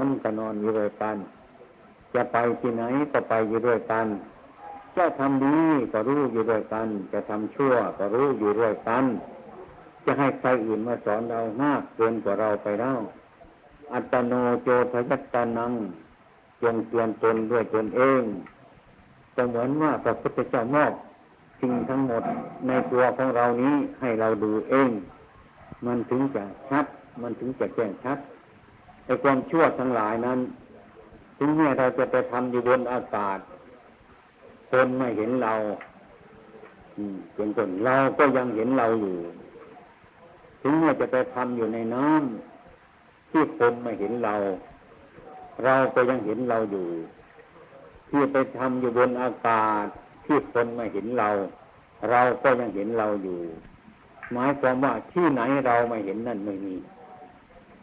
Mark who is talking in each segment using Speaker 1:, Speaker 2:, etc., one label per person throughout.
Speaker 1: อนก็นอนอยู่ด้วยกัน จะไปที่ไหนก็ไปอยู่ด้วยกัน จะทำดีก็รู้อยู่ด้วยกัน จะทำชั่วก็รู้อยู่ด้วยกัน จะให้ใครอื่นมาสอนเรามากเกินกว่าเราไปแล้วอัตโนโจทยัตตานังจงเตือนตนด้วยตนเองก็เหมือนว่าพระพุทธเจ้ามอบสิ่งทั้งหมดในตัวของเรานี้ให้เราดูเอง มันถึงจะชัด มันถึงจะแจ้งชัด ไอ้ความชั่วทั้งหลายนั้น ถึงแม้เราจะไปทำอยู่บนอากาศ คนไม่เห็นเราเป็นต้นเราก็ยังเห็นเราอยู่ ถึงแม้จะไปทำอยู่ในน้ำที่คนไม่เห็นเรา เราก็ยังเห็นเราอยู่ ที่ไปทำอยู่บนอากาศที่คนไม่เห็นเรา เราก็ยังเห็นเราอยู่ หมายความว่าที่ไหนเราไม่เห็นนั่นไม่มี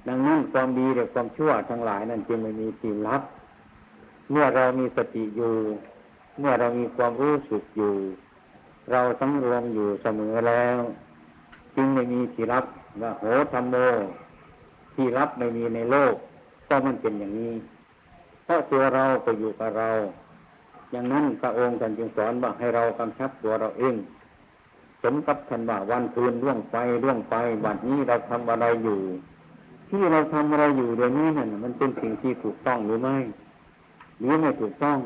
Speaker 1: ดังนั้นความดีและความชั่วทั้งหลายนั่นจึงไม่มีที่ลับ เมื่อเรามีสติอยู่ เมื่อเรามีความรู้สึกอยู่ เราสังรวมอยู่เสมอแล้ว จึงไม่มีที่รับว่าโหธรรมโม ที่รับไม่มีในโลกก็มันเป็นอย่างนี้ เพราะตัวเราไปอยู่กับเรา อย่างนั้นพระองค์ท่านจึงสอนว่าให้เรากำชับตัวเราเองสมกับท่านว่าวันคืนล่วงไปล่วงไปวันนี้เราทำอะไรอยู่ ที่เราทำอะไรอยู่เดี๋ยวนี้นั่นมันเป็นสิ่งที่ถูกต้องหรือไม่หรือไม่ถูกต้อง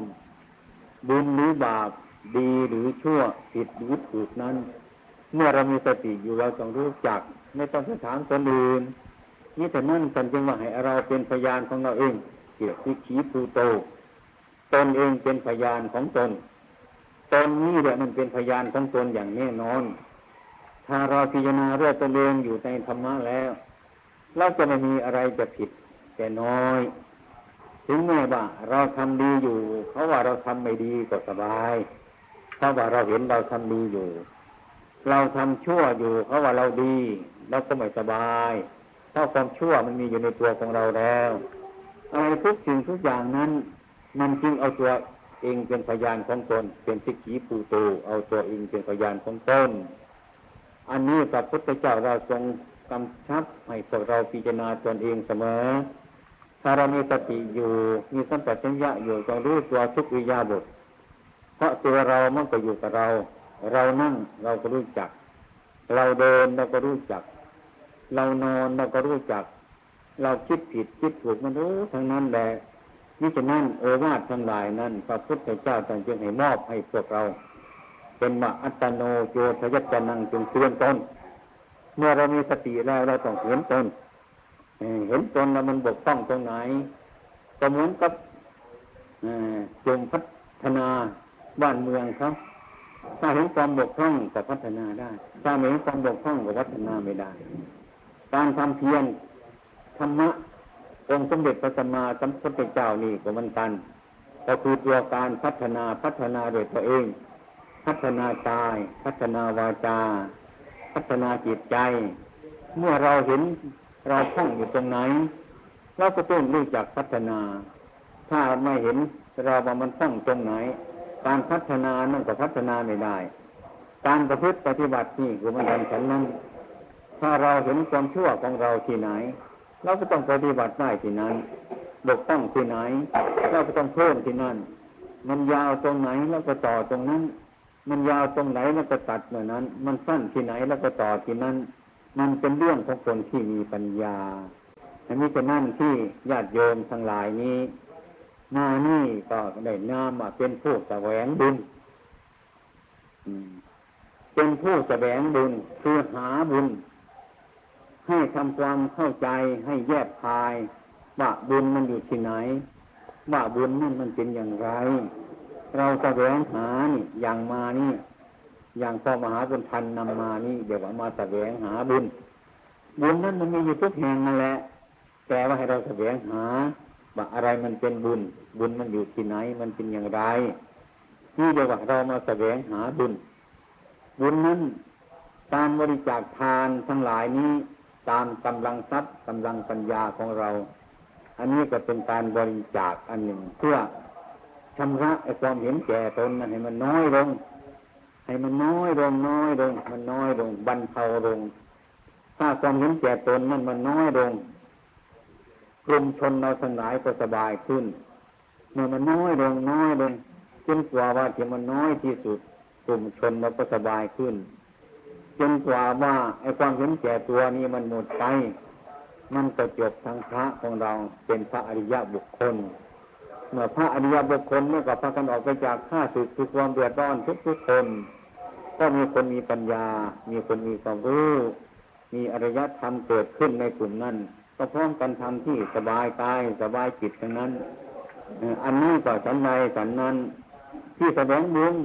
Speaker 1: บุญหรือบาปดีหรือชั่วผิดหรือถูกนั้น เมื่อเรามีสติอยู่เราต้องรู้จัก ไม่ต้องไปถามคนอื่นนี่แต่นั่นท่านจึงว่าให้เราเป็นพยานของเราเองเกี่ยวกับขีภูโตตนเองเป็นพยานของตนตนนี้เดี๋ยมันเป็นพยานของตนอย่างแน่นอน ถ้าเราพิจารณาเรื่องตนเองอยู่ในธรรมะแล้ว เราจะไม่มีอะไรจะผิด แต่น้อย ถึงแม้ว่าเราทำดีอยู่เขาว่าเราทำไม่ดีก็สบายเพราว่าเราเห็นเราทำดีอยู่ เราทำชั่วอยู่เขาว่าเราดีเราก็ไม่สบายเพราะความชั่วมันมีอยู่ในตัวของเราแล้วอะไรทุกสิ่งทุกอย่างนั้น มันจึงเอาตัวเองเป็นพยานของตนเป็นสิกีปูโตเอาตัวเองเป็นพยานของตนอันนี้พระพุทธเจ้าเราทรง กำชับให้พวกเราพิจารณาตนเองเสมอ ถ้าเรามีสติอยู่ มีสัมปชัญญะอยู่ต้องรู้ตัวทุกวิยาบท เพราะตัวเรามันก็อยู่กับเรา เรานั่งเราก็รู้จัก เราเดินเราก็รู้จัก เรานอนเราก็รู้จัก เราคิดผิดคิดถูกมันรู้ทั้งนั้นแหละนี่ฉะนั้นโอวาททั้งหลายนั้นพระพุทธเจ้าจึงให้มอบให้พวกเรา เป็นว่าอัตโนโยทยัจนังจึงเตือนตน เมื่อเรามีสติแล้วเราต้องเห็นตนเห็นตนแล้วมันบกต้องตรงไหนก็เหมือนกับจงพัฒนาบ้านเมืองเขาถ้าเห็นความบกพร่องก็พัฒนาได้ถ้าไม่เห็นความบกพร่องก็พัฒนาไม่ได้ การทำเพียรธรรมะองค์สมเด็จพระสัมมาสัมพุทธเจ้านี่ก็มันกันก็คือตัวการพัฒนาพัฒนาโดยตัวเอง พัฒนากาย พัฒนาวาจา พัฒนาจิตใจ เมื่อเราเห็นเราท่องอยู่ตรงไหน เราก็ต้องรู้จักพัฒนา ถ้าไม่เห็นเราว่ามันท่องตรงไหน การพัฒนานั่นก็พัฒนาไม่ได้ การประพฤติปฏิบัตินี่คือมันดันฉันนั้น ถ้าเราเห็นความชั่วของเราที่ไหน เราก็ต้องปฏิบัติได้ที่นั้น บกต้องที่ไหน เราก็ต้องเพิ่มที่นั่น มันยาวตรงไหนแล้วก็ต่อตรงนั้น มันยาวตรงไหนแล้วก็ตัดเหมือนนั้น มันสั้นที่ไหนแล้วก็ต่อที่นั้น มันเป็นเรื่องของคนที่มีปัญญาอันนี้จะนั่นที่ญาติโยมทั้งหลายนี้มานี่ก็ได้นามว่าเป็นผู้แสวงบุญเป็นผู้แสวงบุญคือหาบุญ ให้ทำความเข้าใจให้แยกภาย ว่าบุญมันอยู่ที่ไหน ว่าบุญนั่นมันเป็นอย่างไร เราแสวงหานี่อย่างมานี่อย่างพ่อมหาบุญทันนำมานี่เดี๋ยวมาแสวงหาบุญบุญนั้นมันมีอยู่ทุกแห่งนั่นแหละ แต่ว่าให้เราแสวงหาว่าอะไรมันเป็นบุญ บุญมันอยู่ที่ไหน มันเป็นอย่างไรนี่เดี๋ยวว่าเรามาแสวงหาบุญ บุญนั้นตามบริจาคทานทั้งหลายนี้ ตามกำลังทรัพย์กำลังปัญญาของเรา อันนี้ก็เป็นการบริจาคอันหนึ่งเพื่อ ชำระไอ้ความเห็นแก่ตนนั้นให้มันน้อยลง ให้มันน้อยลงน้อยลง มันน้อยลงบรรเทาลง ถ้าความเห็นแก่ตนนั้นมันน้อยลงกลุ่มชนเราทั้งหลายก็สบายขึ้นเมื่อมันน้อยลงน้อยลงจนกว่าว่าที่มันน้อยที่สุด กลุ่มชนเราก็สบายขึ้น จนกว่าว่าไอ้ความเห็นแก่ตัวนี้มันหมดไป มันก็จบทางพระของเราเป็นพระอริยะบุคคล พระอริยบุคคลเมื่อกับพากันออกไปจากข้าศึกคือความเดือดร้อนทุกๆคน ก็มีคนมีปัญญา มีคนมีความรู้ มีอริยธรรมเกิดขึ้นในกลุ่มนั้น ก็พร้อมกันทำที่สบายกายสบายจิตทั้งนั้น อันนี้ก็สันในสันนั้น ที่แสดงบุญ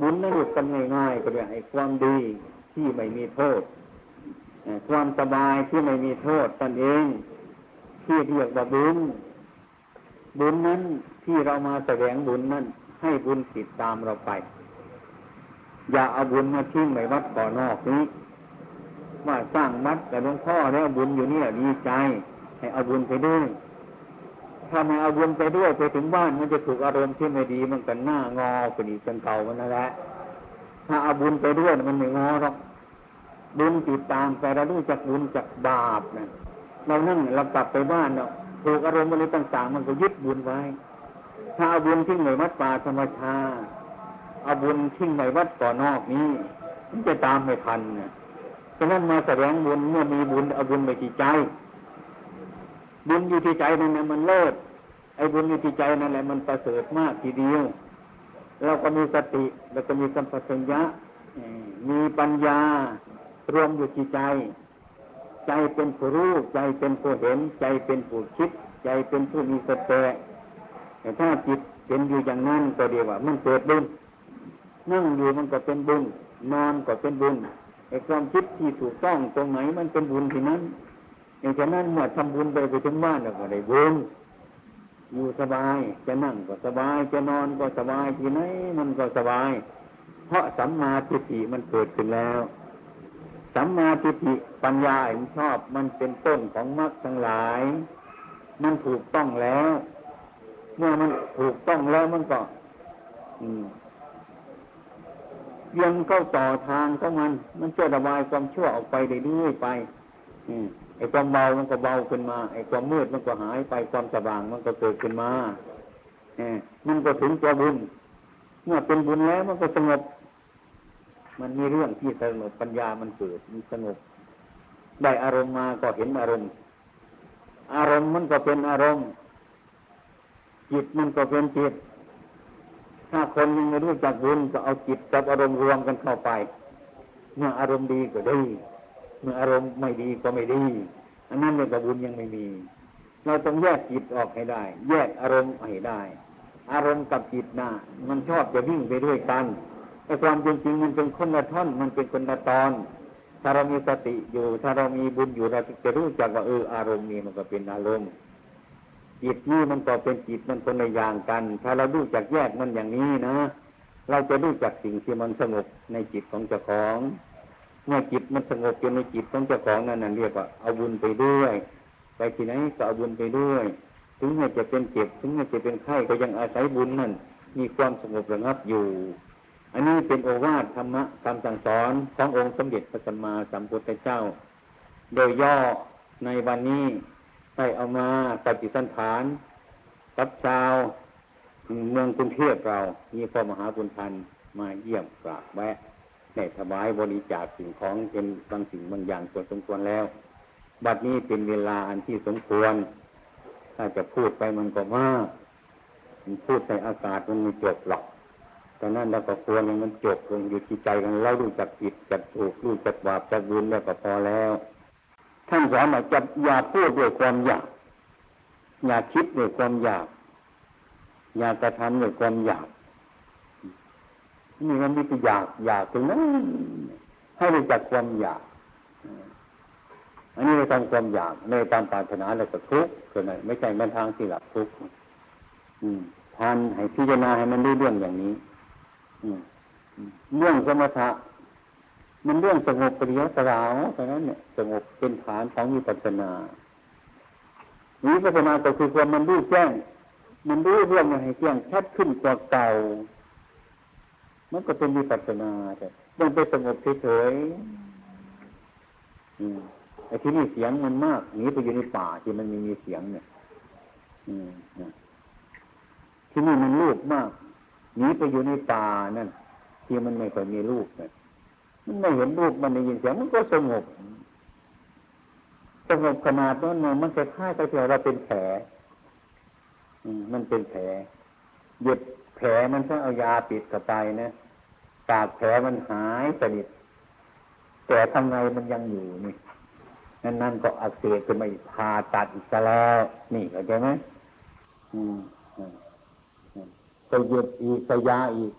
Speaker 1: บุญนั้นกันง่ายๆก็เรียกไอ้ความดีที่ไม่มีโทษความสบายที่ไม่มีโทษตนเอง ที่เรียกว่าบุญ บุญนั้นที่เรามาแสดงบุญนั้น ให้บุญติดตามเราไป อย่าเอาบุญมาทิ้งในวัดก่อนอกนี้ว่าสร้างวัดแต่หลวงพ่อแล้วบุญอยู่เนี่ยดีใจ ให้เอาบุญไปด้วยถ้าไม่เอาบุญไปด้วยไปถึงบ้านมันจะถูกอารมณ์ที่ไม่ดีมันกันหน้างอไปอีจนเก่ามันนั่นแหละถ้าเอาบุญไปด้วยมันไม่งอหรอกบุญติดตามไปเรารู้จักบุญจากบาปนะเรานั่งเรากลับไปบ้านเนาะ ถูกอารมณ์อะไรต่าง ๆ มันก็ยึดบุญไว้ ถ้าเอาบุญทิ้งในวัดป่าธรรมชาเอาบุญทิ้งในวัดก่อนอกนี้มันจะตามไม่ทันเนี่ยฉะนั้นมาแสดงบุญเมื่อมีบุญเอาบุญไปที่ใจ บุญอยู่ที่ใจนั่นแหละมันเลิศไอ้บุญอยู่ที่ใจนั่นแหละมันประเสริฐมากทีเดียวเราก็มีสติแล้วก็มีสัมปชัญญะมีปัญญารวมอยู่ที่ใจ ใจเป็นผู้รู้ ใจเป็นผู้เห็น ใจเป็นผู้คิด ใจเป็นผู้มีสติแต่ถ้าจิตเป็นอยู่อย่างนั้นก็เดียวว่า มันเกิดบุญนั่งอยู่มันก็เป็นบุญนอนก็เป็นบุญไอ้ความคิดที่ถูกต้องตรงไหนมันเป็นบุญที่นั้นอย่างฉะนั้นเมื่อทำบุญไปไปถึงบ้านแล้วก็ได้บุญอยู่สบายจะนั่งก็สบายจะนอนก็สบายที่ไหนมันก็สบาย เพราะสัมมาทิฏฐิมันเกิดขึ้นแล้ว สัมมาทิฏฐิปัญญาเห็นชอบมันเป็นต้นของมรรคทั้งหลาย มันถูกต้องแล้ว เมื่อมันถูกต้องแล้วมันก็ยังเข้าต่อทางของมัน มันจะระบายความชั่วออกไปเรื่อยๆไปไอ้ความเบามันก็เบาขึ้นมา ไอ้ความมืดมันก็หายไปความสว่างมันก็เกิดขึ้นมาเอมันก็ถึงตัวบุญ เมื่อเป็นบุญแล้วมันก็สงบ มันมีเรื่องที่สงบปัญญามันเกิดมันสงบได้อารมณ์มาก็เห็นอารมณ์ อารมณ์มันก็เป็นอารมณ์ จิตมันก็เป็นจิต ถ้าคนยังไม่รู้จักบุญก็เอาจิตกับอารมณ์รวมกันเข้าไป เมื่ออารมณ์ดีก็ดี เมื่ออารมณ์ไม่ดีก็ไม่ดี อันนั้นเรียกว่าบุญยังไม่มี เราต้องแยกจิตออกให้ได้ แยกอารมณ์ให้ได้ อารมณ์กับจิตนะมันชอบจะวิ่งไปด้วยกัน แต่ความจริงๆมันเป็นคนละท่อนมันเป็นคนละตอน ถ้าเรามีสติอยู่ ถ้าเรามีบุญอยู่เราจะรู้จักว่าเอออารมณ์นี้มันก็เป็นอารมณ์จิตนี้มันก็เป็นจิตมันคนละอย่างกัน ถ้าเรารู้จักแยกมันอย่างนี้นะ เราจะรู้จักสิ่งที่มันสงบในจิตของเจ้าของเมื่อจิตมันสงบอยู่ในจิตของเจ้าของนั่นนั่นเรียกว่าเอาบุญไปด้วย ไปที่ไหนก็เอาบุญไปด้วย ถึงแม้จะเป็นเจ็บถึงแม้จะเป็นไข้ก็ยังอาศัยบุญนั่นมีความสงบระงับอยู่ อันนี้เป็นโอวาทธรรมะคำสั่งสอนขององค์สมเด็จพระสัมมาสัมพุทธเจ้า โดยย่อในวันนี้ได้เอามาปฏิสันฐานกับชาวเมืองกรุงเทพเรา มีพ่อมหาบุญทันมาเยี่ยมกราบแวะได้ถวายบริจาคสิ่งของเป็นบางสิ่งบางอย่างส่วนสมควรแล้ว บัดนี้เป็นเวลาอันที่สมควร ถ้าจะพูดไปมันก็มาก พูดในอากาศมันมีจบหรอก ดังนั้นเราก็ควรให้มันจบลงอยู่ที่ใจกันเรารู้จักผิดจักถูกรู้จักบาปจักบุญแล้วก็พอแล้ว ท่านสอนว่าจะอย่าพูดด้วยความอยากอย่าคิดด้วยความอยากอย่ากระทำด้วยความอยากนี่มันมีแต่อยากอยากตรงนั้นให้รู้จักความอยากอันนี้เราทำความอยากในตามปรารถนาแล้วก็ทุกข์ก็ไหนไม่ใช่มันทางที่หลับทุกข์ทานให้พิจารณาให้มันรู้เรื่องอย่างนี้ เรื่องสมถะมันเรื่องสงบปริยัตราวเพราะนั้นเนี่ยสงบเป็นฐานของวิปัสสนาวิปัสสนาก็คือความมันรู้แจ้ง มันรู้เรื่องให้แจ้งชัดขึ้นกว่าเก่า มันก็เป็นวิปัสสนาแต่มันไปสงบเฉยๆอ้ที่นี่เสียงมันมากหนีไปอยู่ในป่าที่มันม่มีเสียงเนี่ยอืที่นี่มันลูกมาก หนีไปอยู่ในป่านั่นที่มันไม่ค่อยมีลูกเนี่ยมันไม่เห็นลูกมันได้ยินเสียงมันก็สงบสงบขนาดนั้นมันจะคล้ายกับที่เราเป็นแผลมันเป็นแผลเย็บแผลมันต้องเอายาปิดเข้าไปนะปากแผลมันหายสนิทแต่ข้างในมันยังอยู่นี่นั่นนั่นก็อักเสบขึ้นมาอีกผ่าตัดอีกแล้วนี่เข้าใจไหมอืม ก็เย็บอีกใส่ยาอีก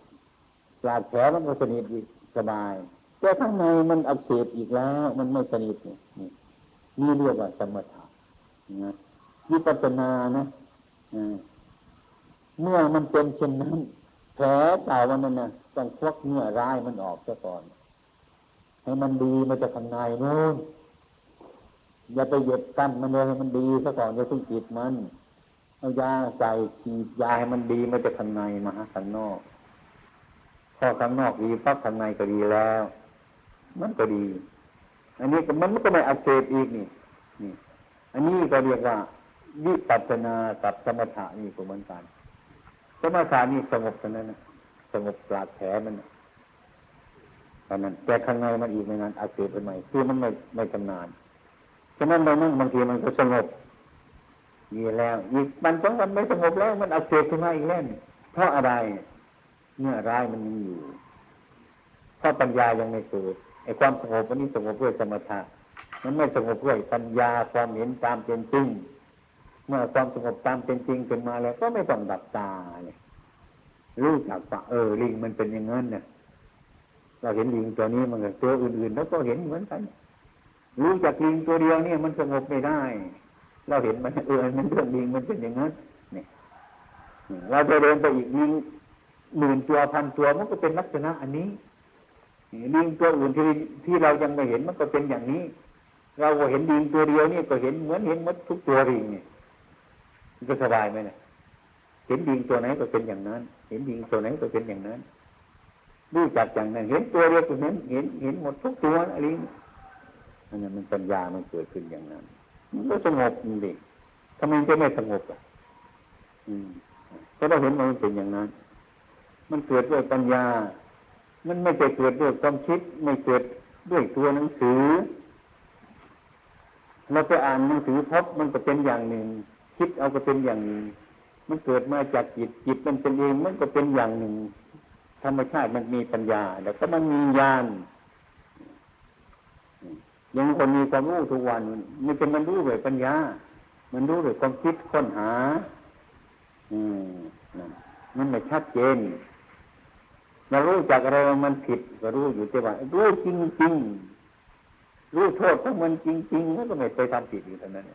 Speaker 1: ปากแผลมันก็สนิทอีกสบาย แต่ข้างในมันอักเสบอีกแล้ว มันไม่สนิทนี่นี่เรียกว่าสมถะนะวิปัสสนานะเมื่อมันเป็นเช่นนั้นแผลเก่าวันนั้นนะต้องควักเนื้อร้ายมันออกซะก่อน ให้มันดีมันจะข้างในนู้นอย่าไปเหยียดกั้นมันเลยให้มันดีซะก่อนอย่าเพิ่งจิตมัน เอายาใส่ฉีดยาให้มันดีมันจะข้างในมาหาข้างนอกพอข้างนอกดีปั๊บข้างในก็ดีแล้ว มันก็ดี อันนี้ก็มันก็ไม่อักเสบอีกนี่นี่ อันนี้ก็เรียกว่าวิปัสสนากับสมถะนี่ก็เหมือนกัน สมถะนี่สงบเท่านั้นนะสงบปราดแผลมันตอนนั้นแต่ข้างในมันอีกในนั้นอักเสบไปใหม่คือมันไม่ไม่ชำนาญฉะนั้นเรานั่งบางทีมันก็สงบ มีแล้วอีกมันสองวันไม่สงบแล้วมันอักเสบขึ้นมาอีกแล้วเพราะอะไรเนื้อร้ายมันยังอยู่เพราะปัญญายังไม่เกิดไอ้ความสงบวันนี้สงบเพื่อสมถะมันไม่สงบเพื่อปัญญาความเห็นตามเป็นจริง เมื่อความสงบตามเป็นจริงขึ้นมาแล้ว ก็ไม่ต้องดับตาเลยรู้จักว่าเออลิงมันเป็นอย่างนั้นเนี่ยเราเห็นลิงตัวนี้มันกับตัวอื่นๆแล้วก็เห็นเหมือนกัน รู้จักลิงตัวเดียวเนี่ยมันสงบไม่ได้ เราเห็นมันเออมันเรื่องลิงมันเป็นอย่างนั้นเนี่ยเราจะเดินไปอีกลิงหมื่นตัวพันตัวมันก็เป็นลักษณะอันนี้ลิงตัวอื่นที่ที่เรายังไม่เห็นมันก็เป็นอย่างนี้ เราก็เห็นลิงตัวเดียวนี่ก็เห็นเหมือนเห็นมดทุกตัวลิงเนี่ยมันก็สบายไหมเนี่ยเห็นลิงตัวไหนก็เป็นอย่างนั้น เห็นลิงตัวไหนก็เป็นอย่างนั้นรู้จักอย่างนั้น เห็นตัวเดียวก็เห็นเห็นเห็นหมดทุกตัวลิงอันนั้นมันปัญญามันเกิดขึ้นอย่างนั้น มันก็สงบดิทำไมจะไม่สงบอะอืมก็เราเห็นมันเป็นอย่างนั้น มันเกิดด้วยปัญญา มันไม่ได้เกิดด้วยความคิด ไม่เกิดด้วยตัวหนังสือ เราไปอ่านหนังสือพบมันก็เป็นอย่างหนึ่ง คิดเอาก็เป็นอย่างหนึ่ง มันเกิดมาจากจิต จิตมันเป็นเอง มันก็เป็นอย่างหนึ่ง ธรรมชาติมันมีปัญญา แล้วก็มันมีญาณ ยังคนมีความรู้ทุกวันมันเป็นมันรู้ด้วยปัญญา มันรู้ด้วยความคิดค้นหา อืมมันไม่ชัดเจนเรารู้จากอะไรมันผิดก็รู้อยู่แต่ว่ารู้จริงจริงรู้โทษของมันจริงจริงแล้วก็ไม่ไปทำผิดอยู่เท่านั้น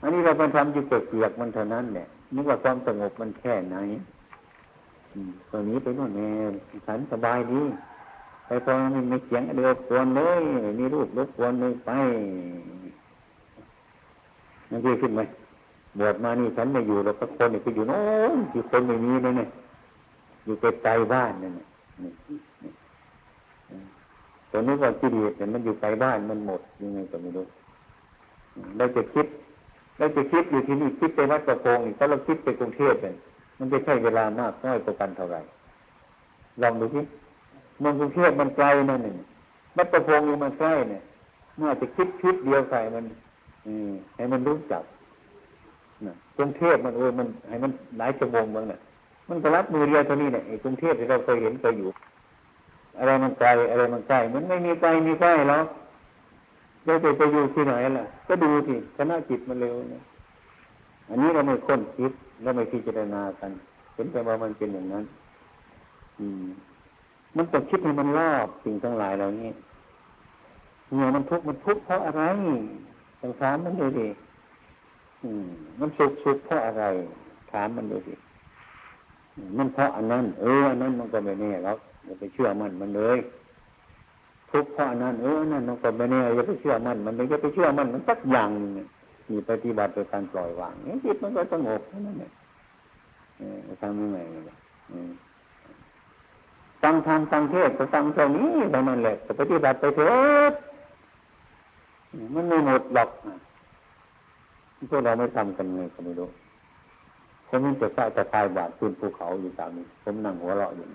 Speaker 1: อันนี้เราไปทำอยู่เกลือกมันเท่านั้นเนี่ยนึกว่าความสงบมันแค่ไหนตัวนี้ไปโน่นแน่ฉันสบายดี พอไม่มีเสียงเดือดกวนเลยมีรูปรบกวนเลยไปมันดีขึ้นไหมบวชมานี่ฉันไม่อยู่แล้วก็คนอีกไปอยู่โน้นที่คนไม่มีเลยเนี่ยอยู่ไกลบ้านนั่นนี่ตอนนี้ว่ากิเลสเนี่ยมันอยู่ไกลบ้านมันหมดยังไงก็ไม่รู้เราจะคิดเราจะคิดอยู่ที่นี่คิดไปวัดประโคงถ้าเราคิดไปกรุงเทพเนี่ยมันจะใช้เวลามากน้อยกว่ากันเท่าไหร่ลองดูที่ เมืองกรุงเทพมันไกลนั่นนึ่งวัดประโคงนี่มันใกล้เนี่ยเมื่อจะคิดคิดเดียวใส่มันอืมให้มันรู้จักนะกรุงเทพมันเออมันให้มันหลายชั่วโมงบ้างเนี่ยมันก็รับมือเรียวเท่านี้เนี่ยกรุงเทพที่เราเคยเห็นเคยอยู่ อะไรมันไกลอะไรมันใกล้มันไม่มีไกลมีใกล้หรอกเราจะไปอยู่ที่ไหนล่ะ ก็ดูสิคณะจิตมันเร็วเนี่ยอันนี้เราไม่ค้นคิดเราไม่พิจารณากัน เห็นแต่ว่ามันเป็นอย่างนั้น อืม มันต้องคิดให้มันรอบสิ่งทั้งหลายเหล่านี้เนี่ยมันทุกข์มันทุกข์เพราะอะไรต้องถามมันดูดิมันสุขสุขเพราะอะไร ถามมันดูดิมันเพราะอันนั้น เอออันนั้นมันก็ไม่แน่หรอกอย่าไปเชื่อมันมันเลย ทุกข์เพราะอันนั้นเอออันนั้นมันก็ไม่แน่อย่าไปเชื่อมัน มันไม่อย่าไปเชื่อมันมันสักอย่างมีปฏิบัติโดยการปล่อยวางนี่จิตมันก็สงบนั่นเองทำยังไง ฟังธรรมฟังเทศก็ฟังเท่านี้เท่านั้นแหละปฏิบัติไปเถิดมันไม่หมดหรอกพวกเราไม่ทำกันไงก็ไม่รู้ผมมันจะใส่จะตายบาดขึ้นภูเขาอยู่ตามนี้ผมนั่งหัวเราะอยู่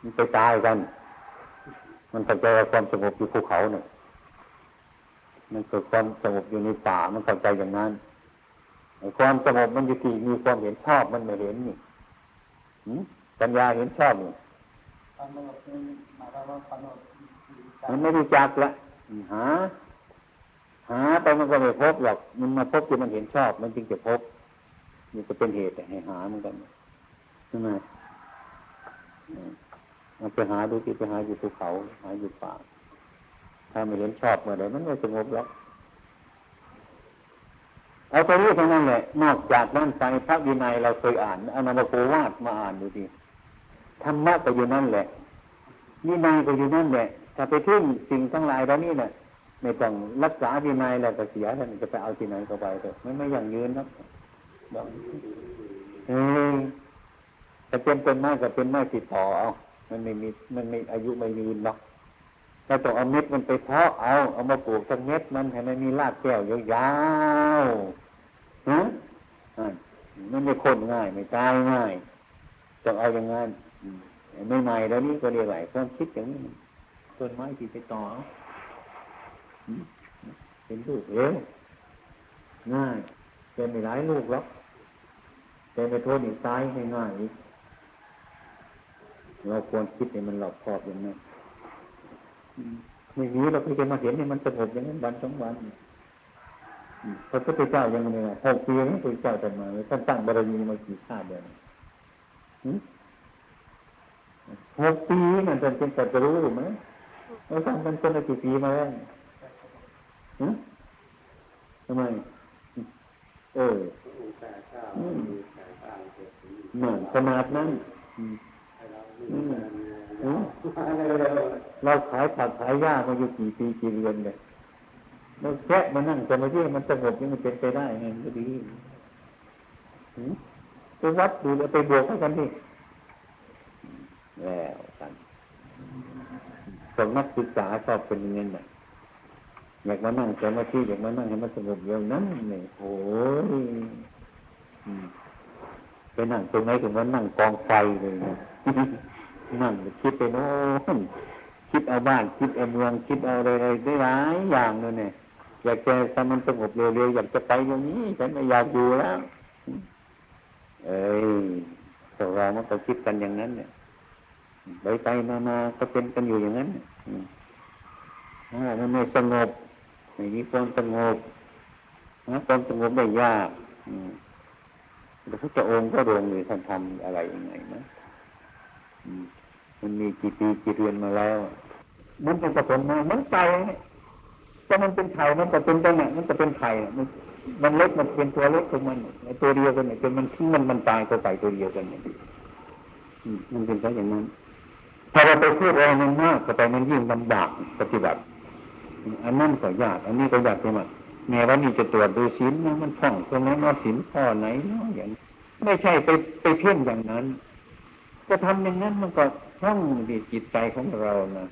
Speaker 1: มันไปตายกัน มันเข้าใจว่าความสงบอยู่ภูเขาเนี่ยมันเกิดความสงบอยู่ในป่ามันเข้าใจอย่างนั้นความสงบมันอยู่ที่มีความเห็นชอบมันไม่เห็นนี่ ปัญญาเห็นชอบนี่มันไม่รู้จักละหา หาไปมันก็ไม่พบหรอกมันมาพบที่มันเห็นชอบ มันจึงจะพบนี่จะเป็นเหตุให้หาเหมือนกันใช่ไหมมันไปหาดูที่ไปหาอยู่ภูเขา หาอยู่ป่าถ้าไม่เห็นชอบเมื่อไรมันไม่สงบหรอกเอาตัวนี้เท่านั้นแหละนอกจากนั้นไปพระวินัยเราเคยอ่านอนามาโกวาดมาอ่านดูดิ ธรรมะก็อยู่นั่นแหละวินัยก็อยู่นั่นแหละถ้าไปทิ้งสิ่งทั้งหลายแล้วนี่เนี่ยไม่ต้องรักษาวินัยแล้วก็เสียท่านจะไปเอาที่ไหนก็ไปเถอะไม่ไม่อย่างยืนนะบอกเฮ้ยแต่เป็นต้นไม้ก็เป็นไม้ติดต่อเอามันไม่มีมันไม่อายุไม่ยืนหรอกเราต้องเอาเม็ดมันไปเพาะเอาเอามาปลูกทั้งเม็ดมันให้มันมีรากแก้วยาวๆฮะมันไม่คนง่ายไม่ตายง่ายต้องเอาอย่างงั้น ไม่ใหม่แล้วนี่ก็เรียกไหลความคิดอย่างนี้ต้นไม้ที่ไปต่อเป็นลูกเอ๋ง่ายแต่ไม่หลายลูกหรอกแต่ไม่โทษอีกตายง่ายอีกเราควรคิดให้มันหลอกครอบอย่างนั้นไม่มีเราไปจะมาเห็นให้มันสงบอย่างนั้นวันสองวันพระพุทธเจ้ายังไงหกปีพระพุทธเจ้าแต่มาท่านตั้งบารมีมากี่ชาติเดียว หกปีนั่นเป็นแต่จะรู้ไหมเราทำมันเป็นกี่ปีมาแล้วทำไม เออนั่นขนาดนั้นเราขายผักขายหญ้ามาอยู่กี่ปีกี่เดือนเนี่ยเราแค่มานั่งจะมาเที่ยมันสงบยังมันเป็นไปได้ไงก็ดีไปวัดดูแล้วไปบวกกันดิ แล้วกันสมนักศึกษาชอบเป็นเงินน่ะอยากมานั่งสมาธิอยากมานั่งให้มันสงบอย่างนั้นเนี่ยโอ้ยไปนั่งตรงไหนถึงว่านั่งกองไฟเลยนั่งคิดไปโน่นคิดเอาบ้านคิดเอาเมืองคิดเอาอะไรได้หลายอย่างเลยเนี่ยอยากจะทำมันสงบเร็วๆอยากจะไปอย่างนี้ฉันไม่อยากอยู่แล้ว เอ้ยแต่เรามันก็คิดกันอย่างนั้นเนี่ย ไปไปมามาก็เป็นกันอยู่อย่างนั้นอ่ามันไม่สงบไม่มีความสงบนะความสงบไม่ยากพระพุทธองค์ก็รงเลยท่านทำอะไรยังไงนะมันมีกี่ปีกี่เดือนมาแล้ว มันเป็นผลมามันไปแต่มันเป็นไข่มันก็เป็นตัวไหนมันก็เป็นไข่มันมันเล็กมันเป็นตัวเล็กของมันตัวเดียวกันเนี่ยจนมันมันมันตายก็ไปตัวเดียวกันเนี่ยมันเป็นแค่อย่างนั้น ถ้าเราไปพูดอะไรมันมากก็ไปมันยิ่งลำบากปฏิบัติ อันนั้นก็ยากอันนี้ก็ยากใช่ไหมแม้ว่านี่จะตรวจดูศีลนะมันท่องตรงนั้นว่าศีลข้อไหนเนาะอย่างไม่ใช่ไปไปเพ่งอย่างนั้นจะทำอย่างนั้นมันก็ท่องดีจิตใจของเรานะ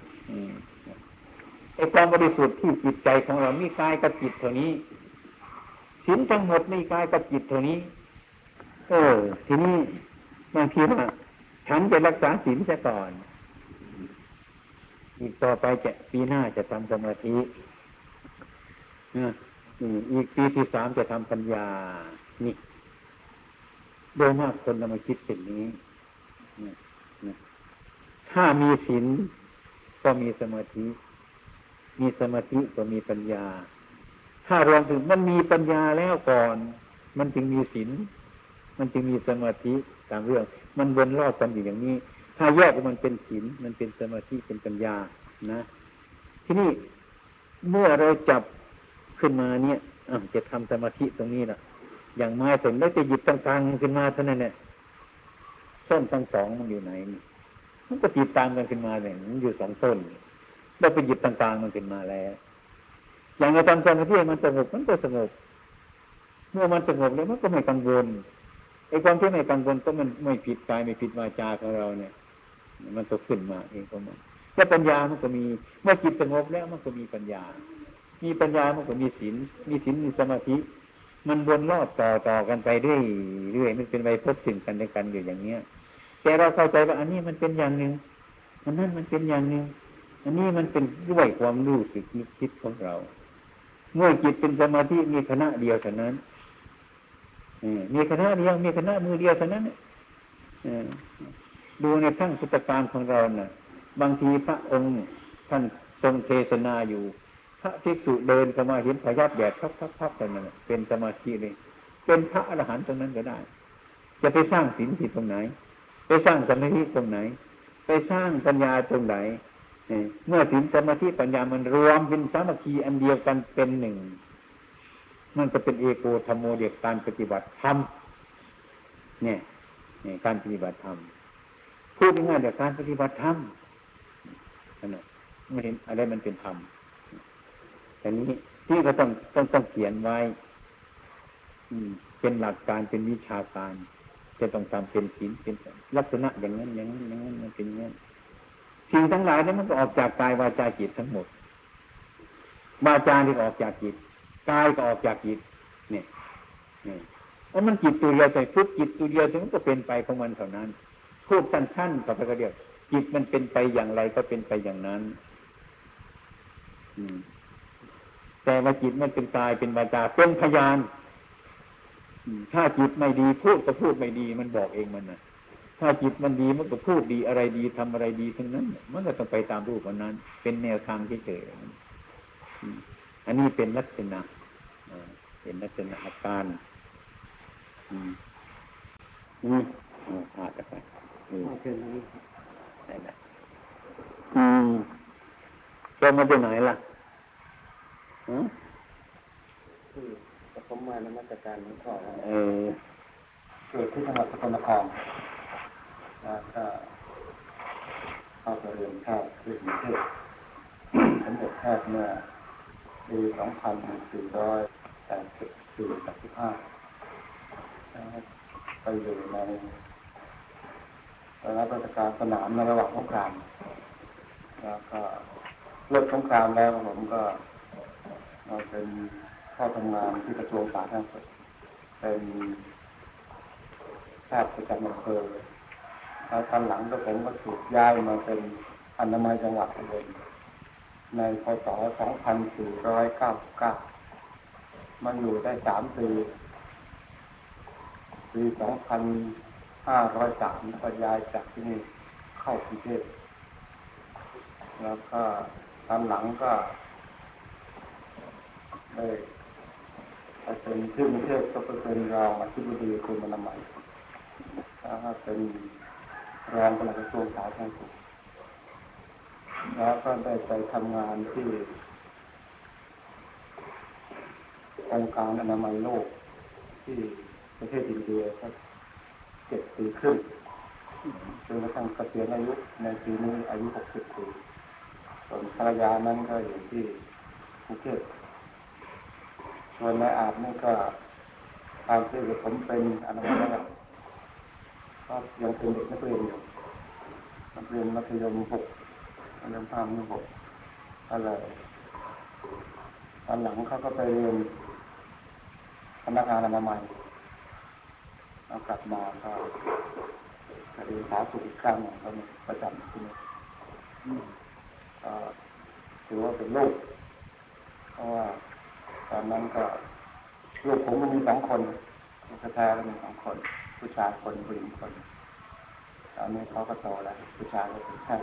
Speaker 1: ไอ้ความบริสุทธิ์ที่จิตใจของเรามีกายกับจิตเท่านี้ศีลทั้งหมดมีกายกับจิตเท่านี้ เออ ทีนี้บางทีว่าฉันจะรักษาศีลซะก่อน อีกต่อไปจะปีหน้าจะทำสมาธิอีกปีที่สามจะทำปัญญา นี่โดยมากคนเรามาคิดสิ่งนี้ถ้ามีศีลก็มีสมาธิ มีสมาธิก็มีปัญญา ถ้ารวมถึงมันมีปัญญาแล้วก่อน มันจึงมีศีลมันจึงมีสมาธิตามเรื่อง มันวนรอบกันอยู่อย่างนี้ ถ้าแยกมันเป็นศีลมันเป็นสมาธิเป็นปัญญานะ ทีนี้เมื่อเราจับขึ้นมาเนี่ยจะทำสมาธิตรงนี้นะอย่างไม้สนแล้วจะหยิบต่างๆขึ้นมาเท่านั้นเนี่ยส้นทั้งสองมันอยู่ไหนมันก็ติดตามกันขึ้นมาเนี่ยมันอยู่สองต้นเราไปหยิบต่างๆมันขึ้นมาแล้ว อย่างเราทำสมาธิมันสงบมันก็สงบเมื่อมันสงบแล้วมันก็ไม่กังวลไอ้ความที่ไม่กังวลก็มันไม่ผิดกายไม่ผิดวาจาของเราเนี่ย มันก็ขึ้นมาเองก็มันแต่ปัญญามันก็มี เมื่อจิตสงบแล้วมันก็มีปัญญา มีปัญญามันก็มีศีลมีศีลมีสมาธิ มันวนรอบต่อต่อกันไปเรื่อยเรื่อยมันเป็นไปพบถึงกันในกันอยู่อย่างเนี้ย แต่เราเข้าใจว่าอันนี้มันเป็นอย่างหนึ่งอันนั้นมันเป็นอย่างหนึ่งอันนี้มันเป็นด้วยความรู้สึกนึกคิดของเรา เมื่อจิตเป็นสมาธิมีคณะเดียวเท่านั้นมีคณะเดียวมีคณะมือเดียวเท่านั้น ดูในทั้งพุทธการของเราเนะ่ะ บางทีพระองค์ท่านทรงเทศนาอยู่ พระภิกษุเดินเข้ามาเห็นพยับแดดพับพับพับกันนั่นเป็นสมาธิเลยเป็นพระอรหันต์ตรงนั้นก็ได้ จะไปสร้างศีลที่ตรงไหน ไปสร้างสมาธิตรงไหน ไปสร้างปัญญาตรงไหนเมื่อศีลสมาธิปัญญามันรวมเป็นสามัคคีอันเดียวกันเป็นหนึ่งมันจะเป็นเอโกธรรมโมเดียการปฏิบัติธรรมเนี่ยการปฏิบัติธรรม พูดง่ายๆเดี๋ยวการปฏิบัติธรรมนั่นแหละไม่เห็นอะไรมันเป็นธรรมแต่นี้ที่ก็ต้องต้องต้องเขียนไว้ อืม เป็นหลักการเป็นวิชาการ จะต้องทำเป็นศีลเป็นลักษณะอย่างนั้นอย่างนั้นอย่างนั้นมันเป็นอย่างนั้นสิ่งทั้งหลายนั้นมันก็ออกจากกายวาจาจิตทั้งหมดวาจาที่ออกจากจิตกายก็ออกจากจิตเนี่ยเนี่ยแล้วมันจิตตัวเดียวใส่พุทจิตตัวเดียวถึงก็เป็นไปของมันเท่านั้น พูดสั้นๆกับไปก็เดียวจิตมันเป็นไปอย่างไรก็เป็นไปอย่างนั้น อืม แต่ว่าจิตมันเป็นกายเป็นวาจาเป็นพยานถ้าจิตไม่ดีพูดก็พูดไม่ดี มันบอกเองมันนะถ้าจิตมันดีมันก็พูดดีอะไรดีทำอะไรดีทั้งนั้น มันก็ต้องไปตามรูปวันนั้น เป็นแนวทางที่เฉยอันนี้เป็นลักษณะเป็นลักษณะอาการอืมอืมพาไป อืมได้ไหมอืมจะมาจากไหนล่ะฮะ
Speaker 2: ผมมานมัสการหลวงพ่อ
Speaker 1: เออ
Speaker 2: เกิดที่จังหวัดสกลนครแล้วก็เข้าไปเรียนแพทย์ที่กรุงเทพสมเด็จแพทย์เมื่อปี2484 85ไปอยู่ใน รับราชการสนามในระหว่างสงคราม แล้วก็เลิกสงครามแล้วผมก็มาเป็นข้าทำงานที่กระทรวงสาธารณสุขเป็นแพทย์ประจำอำเภอแล้วตอนหลังก็ผมก็ถูกย้ายมาเป็นอนามัยจังหวัดอุบลในพศ 2499 มาอยู่ได้สามปี ปี 2503ก็ย้ายจากที่นี่เข้ากรุงเทพแล้วก็ตอนหลังก็ได้ไปเป็นที่กรุงเทพก็ไปเป็นรองอธิบดีกรมอนามัยแล้วก็เป็นรองปลัดกระทรวงสาธารณสุขแล้วก็ได้ไปทำงานที่องค์การอนามัยโลกที่ประเทศอินเดียก็ เจ็ดปีครึ่งจนกระทั่งเกษียณอายุในปีนี้อายุหกสิบปีส่วนภรรยานั้นก็อยู่ที่กรุงเทพส่วนนายอาบนี่ก็ตามที่ผมเป็นอนามัยแล้วก็ยังเป็นเด็กนักเรียนอยู่นักเรียนมัธยมหกมัธยมห้ามัธยมหกอะไรตอนหลังเขาก็ไปเรียนพนักงานอนามัย เอากลับมาก็คดีสาสุขอีกครั้งหนึ่งก็มีประจำที่นี่ก็ถือว่าเป็นลูกเพราะว่าตอนนั้นก็ลูกผมมันมีสองคนลูกแท้ๆก็มีสองคน ผู้ชายคนผู้หญิงคนตอนนี้เขาก็โตแล้ว ผู้ชายก็เป็นแค่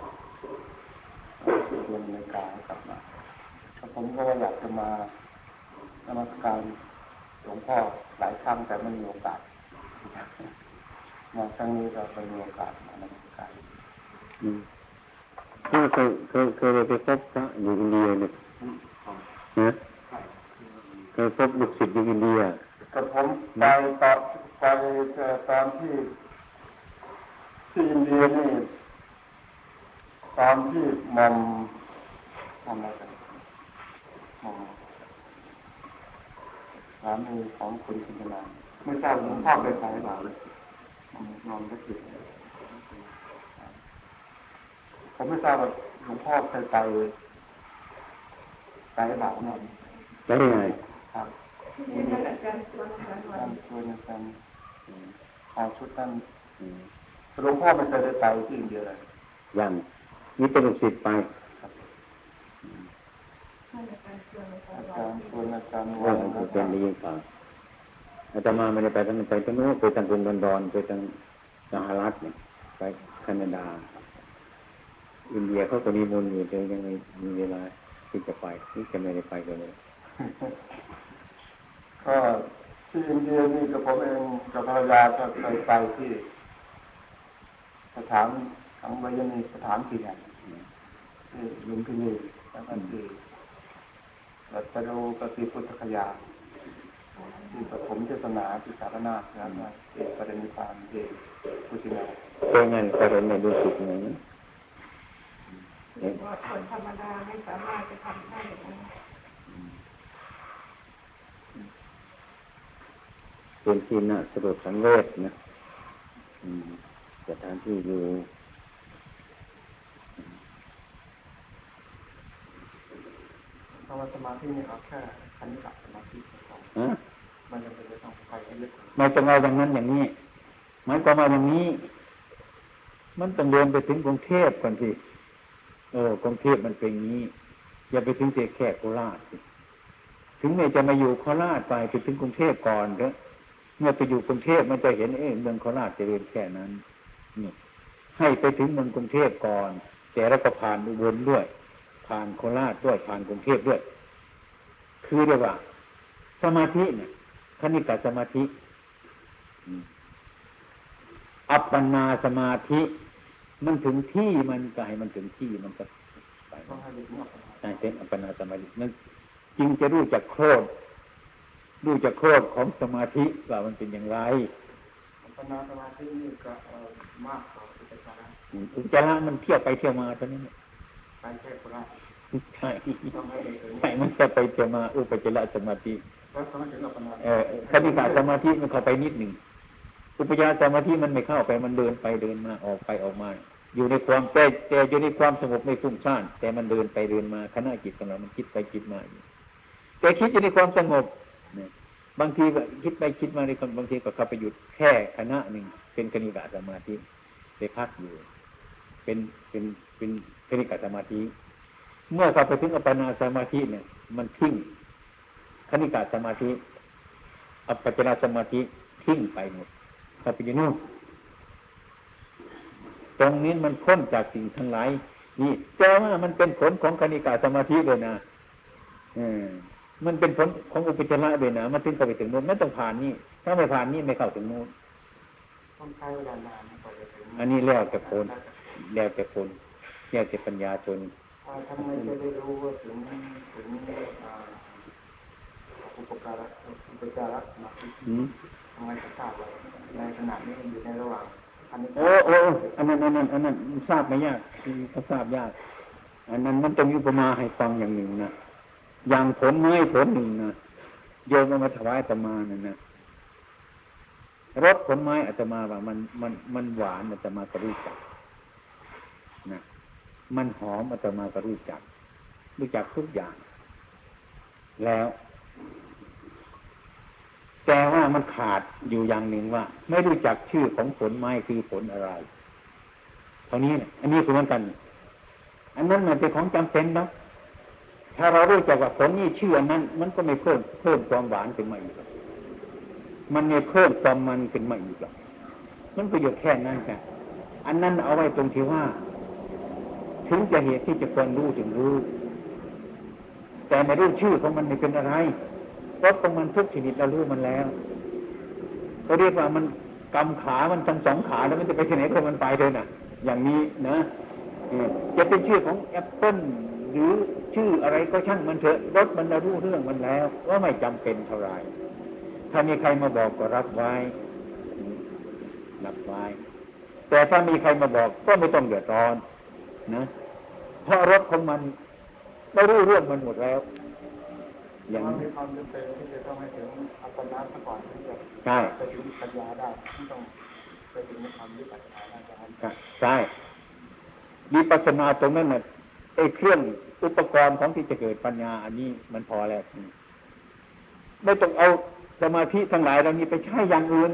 Speaker 2: เรียนในกากลับมาผมก็อยากจะมานมัสการหลวงพ่อหลายครั้งแต่ไม่มีโอกาส มาครั้งนี้ก็เป็นมีโอกาสมานมัสการ
Speaker 1: อืมเคยเคยเคยเคยไปพบพระอยู่อินเดียเนี่ยนะเคยพบลูกศิษย์อยู่อินเดีย
Speaker 2: กับผมไปตอนไปตอนที่ที่อินเดียนี่ตอนที่มอมทำอะไรกันมอมสามีของคุณกินนาน ไม่ทราบหลวงพ่อไปใส่เปล่าเลยนอนก็ติดผมไม่ทราบว่าหลลวงพ่อเคยไปไปบาปนั่น
Speaker 3: แล้วยังไง
Speaker 2: ครับท่านชวนอาจารย์เอาชุดท่าน
Speaker 3: อืม
Speaker 2: หลวงพ่อไม่เคยได้ไปที่อินเดียเลย
Speaker 3: ยังนี่เป็นลูกศิษย์ไป
Speaker 2: อาจารย์ชวนอาจารย์
Speaker 3: เรื่องของเป็นได้ยินข่าว อาตมาไม่ได้ไปทางนั้นไปทางนู้นไปทางกรุงลอนดอนไปทางสหรัฐเนี่ยไปแคนาดา อินเดียเขาก็มีมนต์อยู่แต่ยังไม่มีเวลาที่จะไปที่จะไม่ได้ไปกันเลย
Speaker 2: ก็ที่อินเดียนี่กับผมเองกับภรรยาก็เคยไปที่ สถานของวิยนีสถานที่แห่งที่ลุมพินีแล้วก็ที่รัตดูกติพุทธคยา ที่ปฐมเทศนาที่สารนาถแล้วก็เอกประเด็นนิพพานเอกพุทธินา
Speaker 3: เป็นไงไปเห็นในดูสิตไหนเอ๊ะ
Speaker 4: ว่าคนธรรมดาไม่สามารถจะทำได้อย่างนั้น
Speaker 3: เป็นที่น่าสลดสังเวชนะอืมสถานที่อยู่
Speaker 2: เพราะว่าสมาธินี่เอาแค่ขันธ์กับสมาธิของ
Speaker 3: ฮะ
Speaker 2: มันจะเป็นเรื่องไปให้ลึกกว่า
Speaker 1: ไม่ต้องเอาอย่างนั้นอย่างนี้หมายความว่าอย่างนี้ มันต้องเดินไปถึงกรุงเทพก่อนทีเออกรุงเทพมันเป็นอย่างนี้ อย่าไปถึงเสียแค่โคราชสิถึงแม้จะมาอยู่โคราชไปไปถึงกรุงเทพก่อนเถอะเมื่อไปอยู่กรุงเทพมันจะเห็นเองเมืองโคราชจะเจริญแค่นั้นนี่ให้ไปถึงเมืองกรุงเทพก่อน แต่แล้วก็ผ่านอุบลด้วย ผ่านโคราชด้วยผ่านกรุงเทพด้วย คือเรียกว่า สมาธิเนี่ย คณิกาสมาธิอืมอัปปนาสมาธิ มันถึงที่มันก็ให้มันถึงที่มันก็ไป
Speaker 2: ต้องให้ลึกมากกว่า
Speaker 1: ใช่เป็นอัปปนาสมาธิมันจึงจะรู้จักโคตรรู้จักโคตรของสมาธิว่ามันเป็นอย่างไร
Speaker 2: อัปปนาสมาธินี่ก็เอ่อมากกว่าอุปจาระ
Speaker 1: อืมอุจจาระมันเที่ยวไปเที่ยวมาเท่านั้นแหละ
Speaker 2: ไปแค่โคราช
Speaker 1: ใช่
Speaker 2: ต้องให้ลึกถึง
Speaker 1: ใช่มันจะไปเที่ยวมาอุปจาระสมาธิ เออคณิกาสมาธิมันเข้าไปนิดหนึ่งอุปจาสมาธิมันไม่เข้าไปมันเดินไปเดินมาออกไปออกมา อยู่ในความแต่แต่อยู่ในความสงบไม่ฟุ้งซ่านแต่มันเดินไปเดินมาขณะจิตของเรา มันคิดไปคิดมาอยู่แต่คิดอยู่ในความสงบบางทีก็คิดไปคิดมาในคนบางทีก็เข้าไปหยุดแค่คณะหนึ่งเป็นคณิกาสมาธิไปพักอยู่ เป็นเป็นเป็นคณิกาสมาธิ เมื่อเข้าไปถึงอัปปนาสมาธิเนี่ย มันทิ้ง คณิกาสมาธิอัปปจารสมาธิทิ้งไปหมดเข้าไปอยู่นู่นตรงนี้มันพ้นจากสิ่งทั้งหลาย นี่แต่ว่ามันเป็นผลของคณิกาสมาธิเลยนะเออมันเป็นผลของอุปจาระเลยนะมันถึงเข้าไปถึงนู้นไม่ต้องผ่านนี่ถ้าไม่ผ่านนี่ไม่เข้าถึงนู้น
Speaker 2: ต้องใช้เวลานานกว่าจะถึง
Speaker 1: อันนี้แล้วแต่ผลแล้วแต่ผลแล้วแต่ปัญญาชน
Speaker 2: อ่าทำไมจะได้รู้ว่าถึงถึง อ่าอุปการะอุปจาระสมาธิ
Speaker 1: อืม
Speaker 2: ทำไมถึงทราบว่าในขณะนี้มันอยู่ในระหว่างอันนี้
Speaker 1: โอ้โอ้โอ้อันนั้นอันนั้นอันนั้นทราบไม่ยากคือเขาทราบยาก อันนั้นมันต้องอุปมาให้ฟังอย่างหนึ่งนะอย่างผลไม้ผลหนึ่งนะโยมเอามาถวายอาตมานั่นนะรสผลไม้อาตมาว่ามันมันมันหวานอาตมาก็รู้จักนะมันหอมอาตมาก็รู้จัก รู้จักทุกอย่าง แล้ว แต่ว่ามันขาดอยู่อย่างหนึ่งว่า ไม่รู้จักชื่อของผลไม้คือผลอะไร เท่านี้นะอันนี้คือเหมือนกัน อันนั้นมันเป็นของจำเป็นนะถ้าเรารู้จักว่าผลนี้ชื่ออันนั้น มันก็ไม่เพิ่มเพิ่มความหวานขึ้นมาอีกมันไม่เพิ่มความมันขึ้นมาอีกมันประโยชน์แค่นั้นค่ะอันนั้นเอาไว้ตรงที่ว่า ถึงจะเหตุที่จะควรรู้ถึงรู้ แต่ไม่รู้ชื่อของมันไม่เป็นอะไร รสของมันทุกชนิดเรารู้มันแล้วเขาเรียกว่ามันกำขามันทั้งสองขาแล้วมันจะไปที่ไหนก็มันไปเลยนะอย่างนี้นะจะเป็นชื่อของแอปเปิ้ลหรือชื่ออะไรก็ช่างมันเถอะรถมันเรารู้เรื่องมันแล้วว่าไม่จำเป็นเท่าไรถ้ามีใครมาบอกก็รับไว้รับไว้ แต่ถ้ามีใครมาบอกก็ไม่ต้องเดือดร้อนนะเพราะรถของมันเรารู้เรื่องมันหมดแล้ว อย่าง
Speaker 2: มัน
Speaker 1: นี้
Speaker 2: มีความจำเป็นที่จะต้องให้ถึงอัปปนาซะก่อนถึงจะ
Speaker 1: ใช่
Speaker 2: ไปถึงปัญญาได้ที่ต้องไปถึงความรู้ปัญญาได้จะทำ
Speaker 1: ใช่วิปัสสนาตรงนั้นน่ะไอ้เครื่องอุปกรณ์ของที่จะเกิดปัญญา อันนี้มันพอแล้วไม่ต้องเอาสมาธิทั้งหลายเหล่านี้ไปใช้อย่างอื่น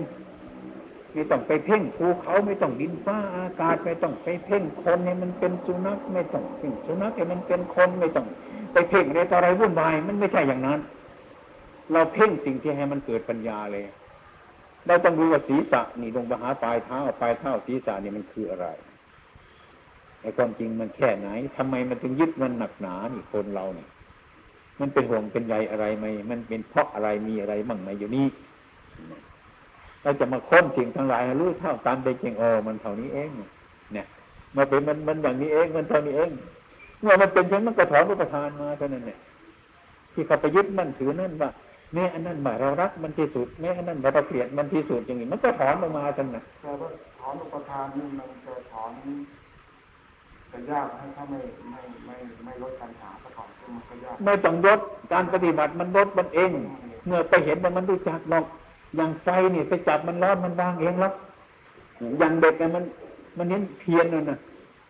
Speaker 1: ไม่ต้องไปเพ่งภูเขาไม่ต้องดินฟ้าอากาศไม่ต้องไปเพ่งคนให้มันเป็นสุนัขไม่ต้องเพ่งสุนัขให้มันเป็นคนไม่ต้อง ไปเพ่งอะไรต่ออะไรวุ่นวายมันไม่ใช่อย่างนั้น เราเพ่งสิ่งที่ให้มันเกิดปัญญาเลย เราต้องรู้ว่าศีรษะนี่ลงไปหาปลายเท้าปลายเท้าศีรษะนี่มันคืออะไรไอ้ความจริงมันแค่ไหนทำไมมันถึงยึดมันหนักหนานี่คนเราเนี่ยมันเป็นห่วงเป็นใยอะไรไหมมันเป็นเพราะอะไรมีอะไรมั่งไหมอยู่นี่ เราจะมาค้นสิ่งทั้งหลายให้รู้เท่าตามใจจริงโอ้มันเท่านี้เอง เนี่ยมาเป็นมันมันอย่างนี้เองมันเท่านี้เองเมื่อมันเป็นเช่นมันก็ถอนอุปทานมาเท่านั้นเนี่ยที่เขาไปยึดมั่นถือนั่นว่าแม่อันนั้นมาเรารักมันที่สุดแม่อันนั้นเราเกลียดมันที่สุดอย่างนี้มันก็ถอนออกมาท่านน่ะ
Speaker 2: แต่ว่าถอนอุปทานนี่มันจะถอนจะยากให้ถ้าไม่ไม่ไม่ไม่ลดปัญหาซะก่อนซึ่งมันก็ยาก
Speaker 1: ไม่ต้องลดการปฏิบัติมันลดมันเอง เมื่อไปเห็นว่ามันรู้จักหรอก อย่างไฟเนี่ยไปจับมันร้อนมันวางเองหรอกอย่างเด็กเนี่ยมัน มันเน้นเพียนน่ะนะ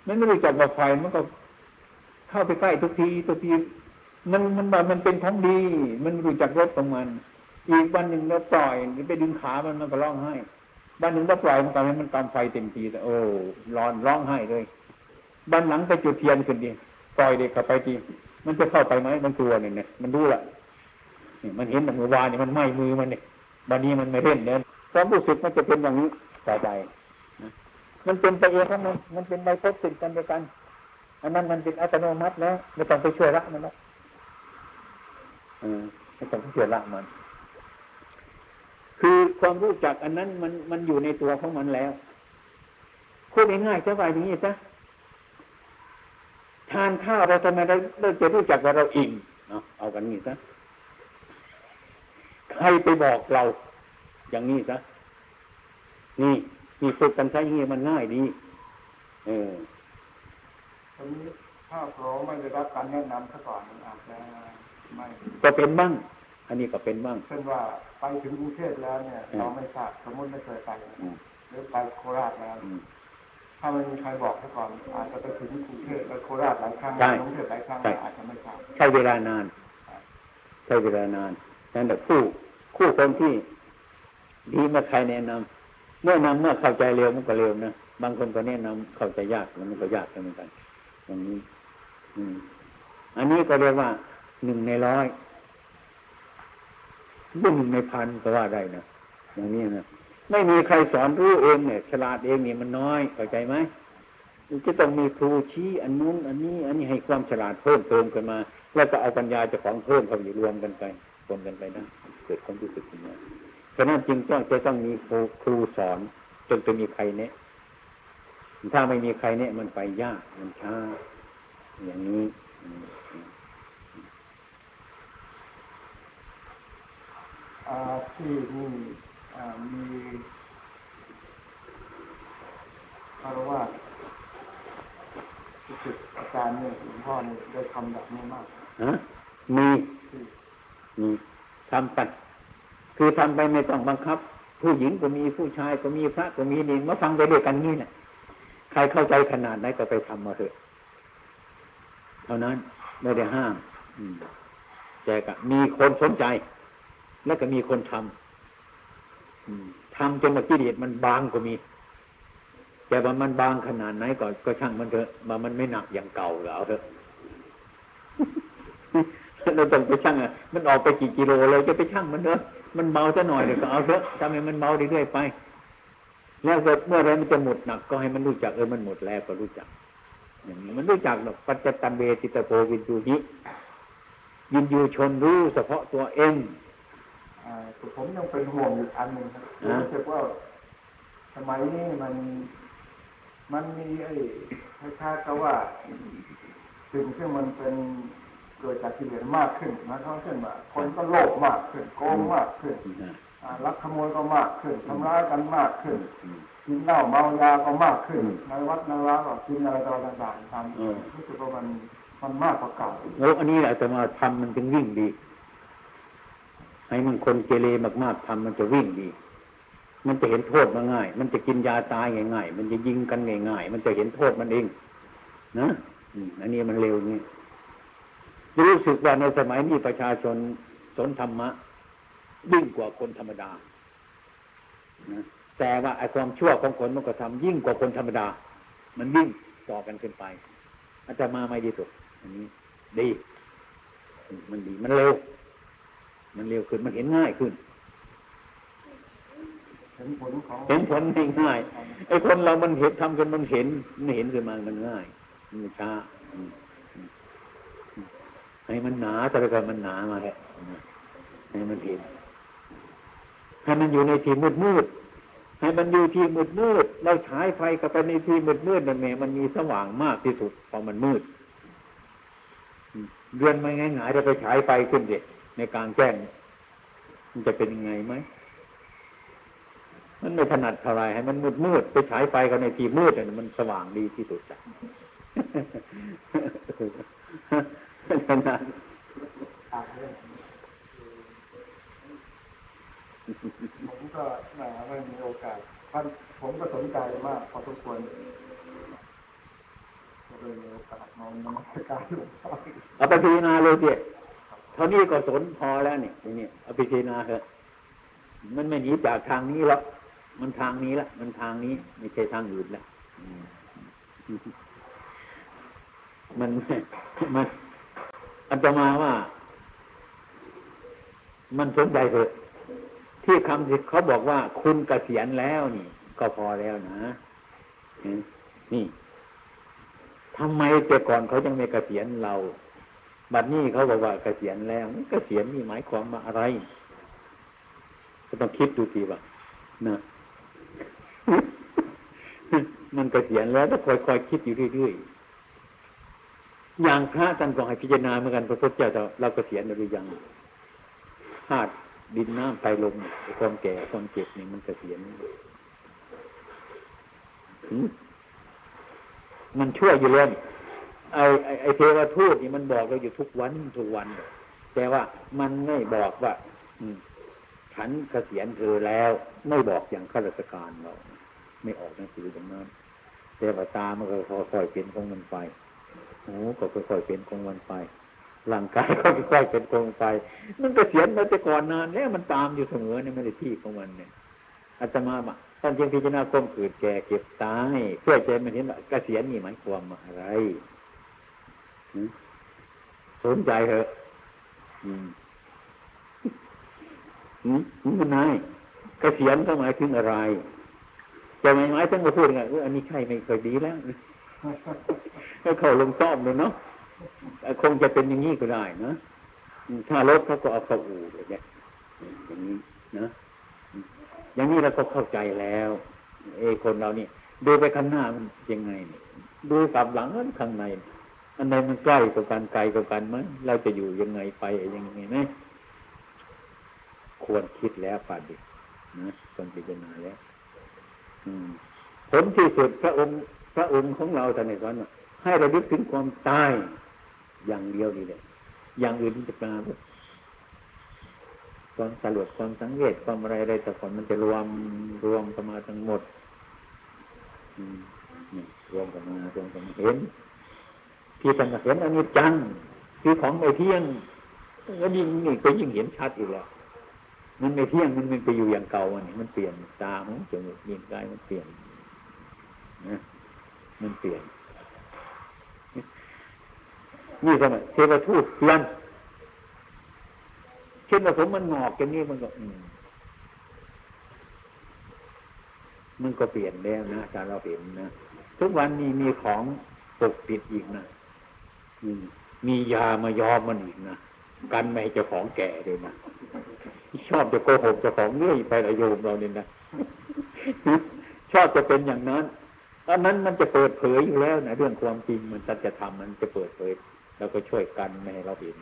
Speaker 1: มันไม่รู้จักว่าไฟมันก็ เข้าไปใกล้ทุกทีทุกทีมันมันแบบมันเป็นของดี มันรู้จักรสของมัน อีกวันหนึ่งเราปล่อยไปดึงขามันมันก็ร้องไห้วันหนึ่งเราปล่อยมันก็ให้มันตามไฟเต็มทีแต่โอ้ร้อนร้องไห้เลยวันหลังไปจุดเทียนขึ้นดีปล่อยเด็กเข้าไปทีมันจะเข้าไปไหมมันกลัวเนี่ยเนี่ยมันรู้ละนี่มันเห็นมันมือวานนี่ยมันไหม้มือมันเนี่ย วันนี้มันไม่เล่นเนี่ยความรู้สึกมันจะเป็นอย่างนี้ต่อไปมันเป็นไปเองของมันมันเป็นไปพบสิ่งกันเดียวกันอันนั้นมันเป็นอัตโนมัติแล้วไม่ต้องไปช่วยละมันแล้วเอไม่ต้องไปช่วยละมัน คือความรู้จักอันนั้นมันมันอยู่ในตัวของมันแล้วพูดง่ายๆจะว่าอย่างนี้ซะทานข้าวเราทำไมเราเราจะรู้จักว่าเราอิ่มเนาะเอากันนี้ซะ ใครไปบอกเรา อย่างนี้ซะนี่มีฝึกกันใช้อย่างนี้มันง่ายดีเออ
Speaker 2: ตอนนี้ถ้าเราไม่ได้รับการแนะนำซะก่อนมันอาจจะไม่
Speaker 1: ก็เป็นบ้างอันนี้ก็เป็นบ้าง
Speaker 2: เช่นว่าไปถึงกรุงเทพแล้วเนี่ย
Speaker 1: อืม
Speaker 2: เราไม่ทราบสมมติไม่เคยไป
Speaker 1: อืม
Speaker 2: หรือไปโคราชแล้ว
Speaker 1: อืม
Speaker 2: ถ้าไม่มีใครบอกซะก่อนอาจจะไปถึงกรุงเทพแล้วโคราชหลายครั้ง
Speaker 1: ใช่
Speaker 2: กรุงเทพหลายครั้ง
Speaker 1: ใช่
Speaker 2: อาจจะไม่ทราบ
Speaker 1: ใช้เวลานานใช้เวลานานนั่นแหละคู่ คู่คนที่ดีมื่อใครแนะนำเมื่อนำเมื่อเข้าใจเร็วมันก็เร็วนะบางคนก็แนะนำเข้าใจยากแล้วมันก็ยากเหมือนกันอย่างนี้ อืม อันนี้ก็เรียกว่าหนึ่งในร้อยบุ่หนึ่งในพันก็ว่าได้นะอย่างนี้นะไม่มีใครสอนรู้เองเนี่ยฉลาดเองเนี่ยมันน้อยเข้าใจไหมจะต้องมีครูชี้อันนู้นอันนี้ อันนี้ให้ความฉลาดเพิ่มเติมขึ้นมา แล้วก็เอาปัญญาเจ้าของเพิ่มเข้าไปรวมกันไป รวมกันไปนะเกิดความรู้สึกขึ้นมาฉะนั้นจึงต้องจะต้องมีครูครูสอนจนจะมีใครเนะถ้าไม่มีใครเนี่ยมันไปยากมันช้าอย่างนี้อืม
Speaker 2: อ่าที่นี่อ่ามีคารวะที่ศึกอาจารย์เนี่ยหลวงพ่อเนี่ยได้ทำแบบนี้มาก
Speaker 1: ฮะมี
Speaker 2: ทำ
Speaker 1: กัน คือทำไปไม่ต้องบังคับ ผู้หญิงก็มีผู้ชายก็มีพระก็มีนี่มาฟังไปด้วยกันนี่แหละใครเข้าใจขนาดไหนก็ไปทำมาเถอะ เท่านั้นไม่ได้ห้าม อืมแต่ก็มีคนสนใจ แล้วก็มีคนทำอืมทำจนมากิเลสมันบางก็มี แต่ว่ามันบางขนาดไหนก็ก็ช่างมันเถอะมามันไม่หนักอย่างเก่าแล้วเอาเถอะ เราต้องไปช่างอะมันออกไปกี่กิโลเลยจะไปช่างมันเถอะมันเบาซะหน่อยเดี๋ยวก็เอาเถอะทำให้มันเบาเรื่อยๆไป แล้วก็เมื่อไรมันจะหมดหนักก็ให้มันรู้จักเออมันหมดแล้วก็รู้จัก อย่างนี้มันรู้จักหรอกปัจจตันเวติตโพวินยูหิยินยูชนรู้เฉพาะตัวเอง
Speaker 2: อ่าแต่ผมยังเป็นห่วงอยู่อันหนึ่งครับ
Speaker 1: ฮะ
Speaker 2: รู้สึกว่าสมัยนี้มันมันมีไอ้คล้ายๆกับว่าสิ่งที่มันเป็น เกิดจากกิเลสมากขึ้นนะทั้งเช่นว่าคนก็โลภมากขึ้นโกงมากขึ้น
Speaker 1: นะ
Speaker 2: อ่าลักขโมยก็มากขึ้นทำร้ายกันมากขึ้น
Speaker 1: อืม
Speaker 2: กินเหล้าเมายาก็มากขึ้น
Speaker 1: อืม
Speaker 2: ในวัดในร้านก็กินอะไรต่างๆตาม
Speaker 1: เออ
Speaker 2: รู้สึกว่ามันมันมากกว่าเก่า
Speaker 1: แล้วอันนี้แหละจะมาทำมันจึงวิ่งดี ให้มันคนเกเรมากๆทำมันจะวิ่งดี มันจะเห็นโทษมาง่าย มันจะกินยาตายง่ายๆมันจะยิงกันง่ายๆมันจะเห็นโทษมันเอง นะออืมอันนี้มันเร็วนี่ รู้สึกว่าในสมัยนี้ประชาชนสนธรรมะยิ่งกว่าคนธรรมดานะแต่ว่าไอ้ความชั่วของคนมันก็ทำยิ่งกว่าคนธรรมดา มันยิ่งต่อกันขึ้นไป อาจจะมาไม่ดีสุดอันนี้ ดี มันดีมันเร็ว มันเร็วขึ้นมันเห็นง่ายขึ้น
Speaker 2: เห็นผลของ
Speaker 1: เห็นผลง่ายๆไอ้คนเรามันเห็นทำกันมันเห็นมันเห็นขึ้นมามันง่ายมันช้าอืมอืมอืม ให้มันหนาแต่ละกันมันหนามาแหละให้มันเห็นให้มันอยู่ในที่มืดมืดให้มันอยู่ที่มืดมืดเราฉายไฟเข้าไปในที่มืดมืดนั่นแหละมันมีสว่างมากที่สุดพอมันมืดเดือนไม่ง่ายๆจะไปฉายไฟขึ้นเด็ในกลางแจ้งมันจะเป็นยังไงไหมมันไม่ถนัดเท่าไรให้มันมืดมืดไปฉายไฟกันในที่มืดเนี่ยมันสว่างดีที่สุดจ้ะ นาด
Speaker 2: ตากเรื่องผมก็แหมไม่มีโอกาสท่านผมก็สนใจมากพอสมควรเลยมีโอกาสมานมัสการหลวงพ่อ
Speaker 1: เอาไปพิจารณาเลยเจ๊เท่านี้ก็สนพอแล้วนี่ทีนี้เอาไปพิจารณาเถอะมันไม่หนีจากทางนี้หรอกมันทางนี้ละมันทางนี้ ไม่ใช่ทางอื่นละมันมัน อันตมาว่า มันสนใจเถอะที่คำที่เขาบอกว่าคุณเกษียณแล้วนี่ ก็พอแล้วนะนี่ทำไมแต่ก่อนเขายังไม่เกษียณเรา บัดนี้เขาบอกว่าเกษียณแล้วเกษียณนี่หมายความว่าอะไร ก็ต้องคิดดูทีว่านะมันเกษียณแล้วต้องคอยคอยคิดอยู่เรื่อยๆ อย่างพระท่านก็ให้พิจารณาเหมือนกันพระพุทธเจ้าเราเกษียณหรือยังธาตุดินน้ำไฟลมความแก่ความเจ็บนี่มันเกษียณหืมมันช่วยอยู่เลยไอ้ไอ้ไอ้เทวทูตนี่มันบอกเราอยู่ทุกวันทุกวัน แต่ว่ามันไม่บอกว่า อืฉันเกษียณเธอแล้ว ไม่บอกอย่างข้าราชการเรา ไม่ออกหนังสือตรงนั้นแต่ว่าตามันก็ค่อยๆเป็นของมันไป หูก็ค่อยๆเป็นของมันไปร่างกายก็ค่อยๆเป็นของไป มันเกษียณมาแต่ก่อนนานแล้วมันตามอยู่เสมอเนี่ยไม่ได้ที่ของมันเนี่ยอาตมาบะท่านจึงพิจารณาความเกิดแก่เก็บตายเพื่อใจมันเห็นว่าเกษียณนี่หมายความอะไรสนใจเหอะอืมหืมมันนายเกษียณก็หมายถึงอะไรจะไม่หมายถึงมาพูดไงว่าอันนี้ใช่ไม่เคยดีแล้ว ก็เขาลงซ่อมเลยเนาะคงจะเป็นอย่างนี้ก็ได้นะถ้ารถเขาก็เอาเข้าอู่เลยเนี่ยอย่างนี้นะอย่างนี้เราก็เข้าใจแล้ว เอคนเรานี่ดูไปข้างหน้ามันยังไงเนี่ยดูกลับหลังมันข้างใน อันไหนมันใกล้กว่ากันไกลกว่ากันไหมเราจะอยู่ยังไงไปยังไงไหมควรคิดแล้วป่านดินะควรพิจารณาแล้วผลที่สุดพระองค์ พระองค์ของเราท่านสอนว่าให้ระลึกถึงความตายอย่างเดียวนี่แหละอย่างอื่นจะปราบความสลดความสังเวชความอะไรอะไรแต่ก่อนมันจะรวมรวมกันมาทั้งหมดรวมกันมารวมกันมาเห็นที่ท่านเห็นอันนี้จังคือของไม่เที่ยงแล้วยิ่งนี่ก็ยิ่งเห็นชัดอีกแล้วมันไม่เที่ยงมันมันไปอยู่อย่างเก่าอันนี้มันเปลี่ยนตาหูจมูกลิ้นกายมันเปลี่ยนนะ มันเปลี่ยนนี่สมัยเทวทูตเปลี่ยนเช่นว่าผมมันงอกอย่างนี้มันก็ อืมมันก็เปลี่ยนแล้วนะถ้าเราเห็นนะทุกวันนี้มีของปกปิดอีกนะอืมมียามายอมมันอีกนะกันไม่ให้เจ้าของแก่เลยนะชอบจะโกหกเจ้าของเรื่อยไปละโยมเราเนี่ยนะชอบจะเป็นอย่างนั้น อันนั้นมันจะเปิดเผยอยู่แล้วนะเรื่องความจริงมันสัจธรรมมันจะเปิดเผยเราก็ช่วยกันไม่ให้เราเห็น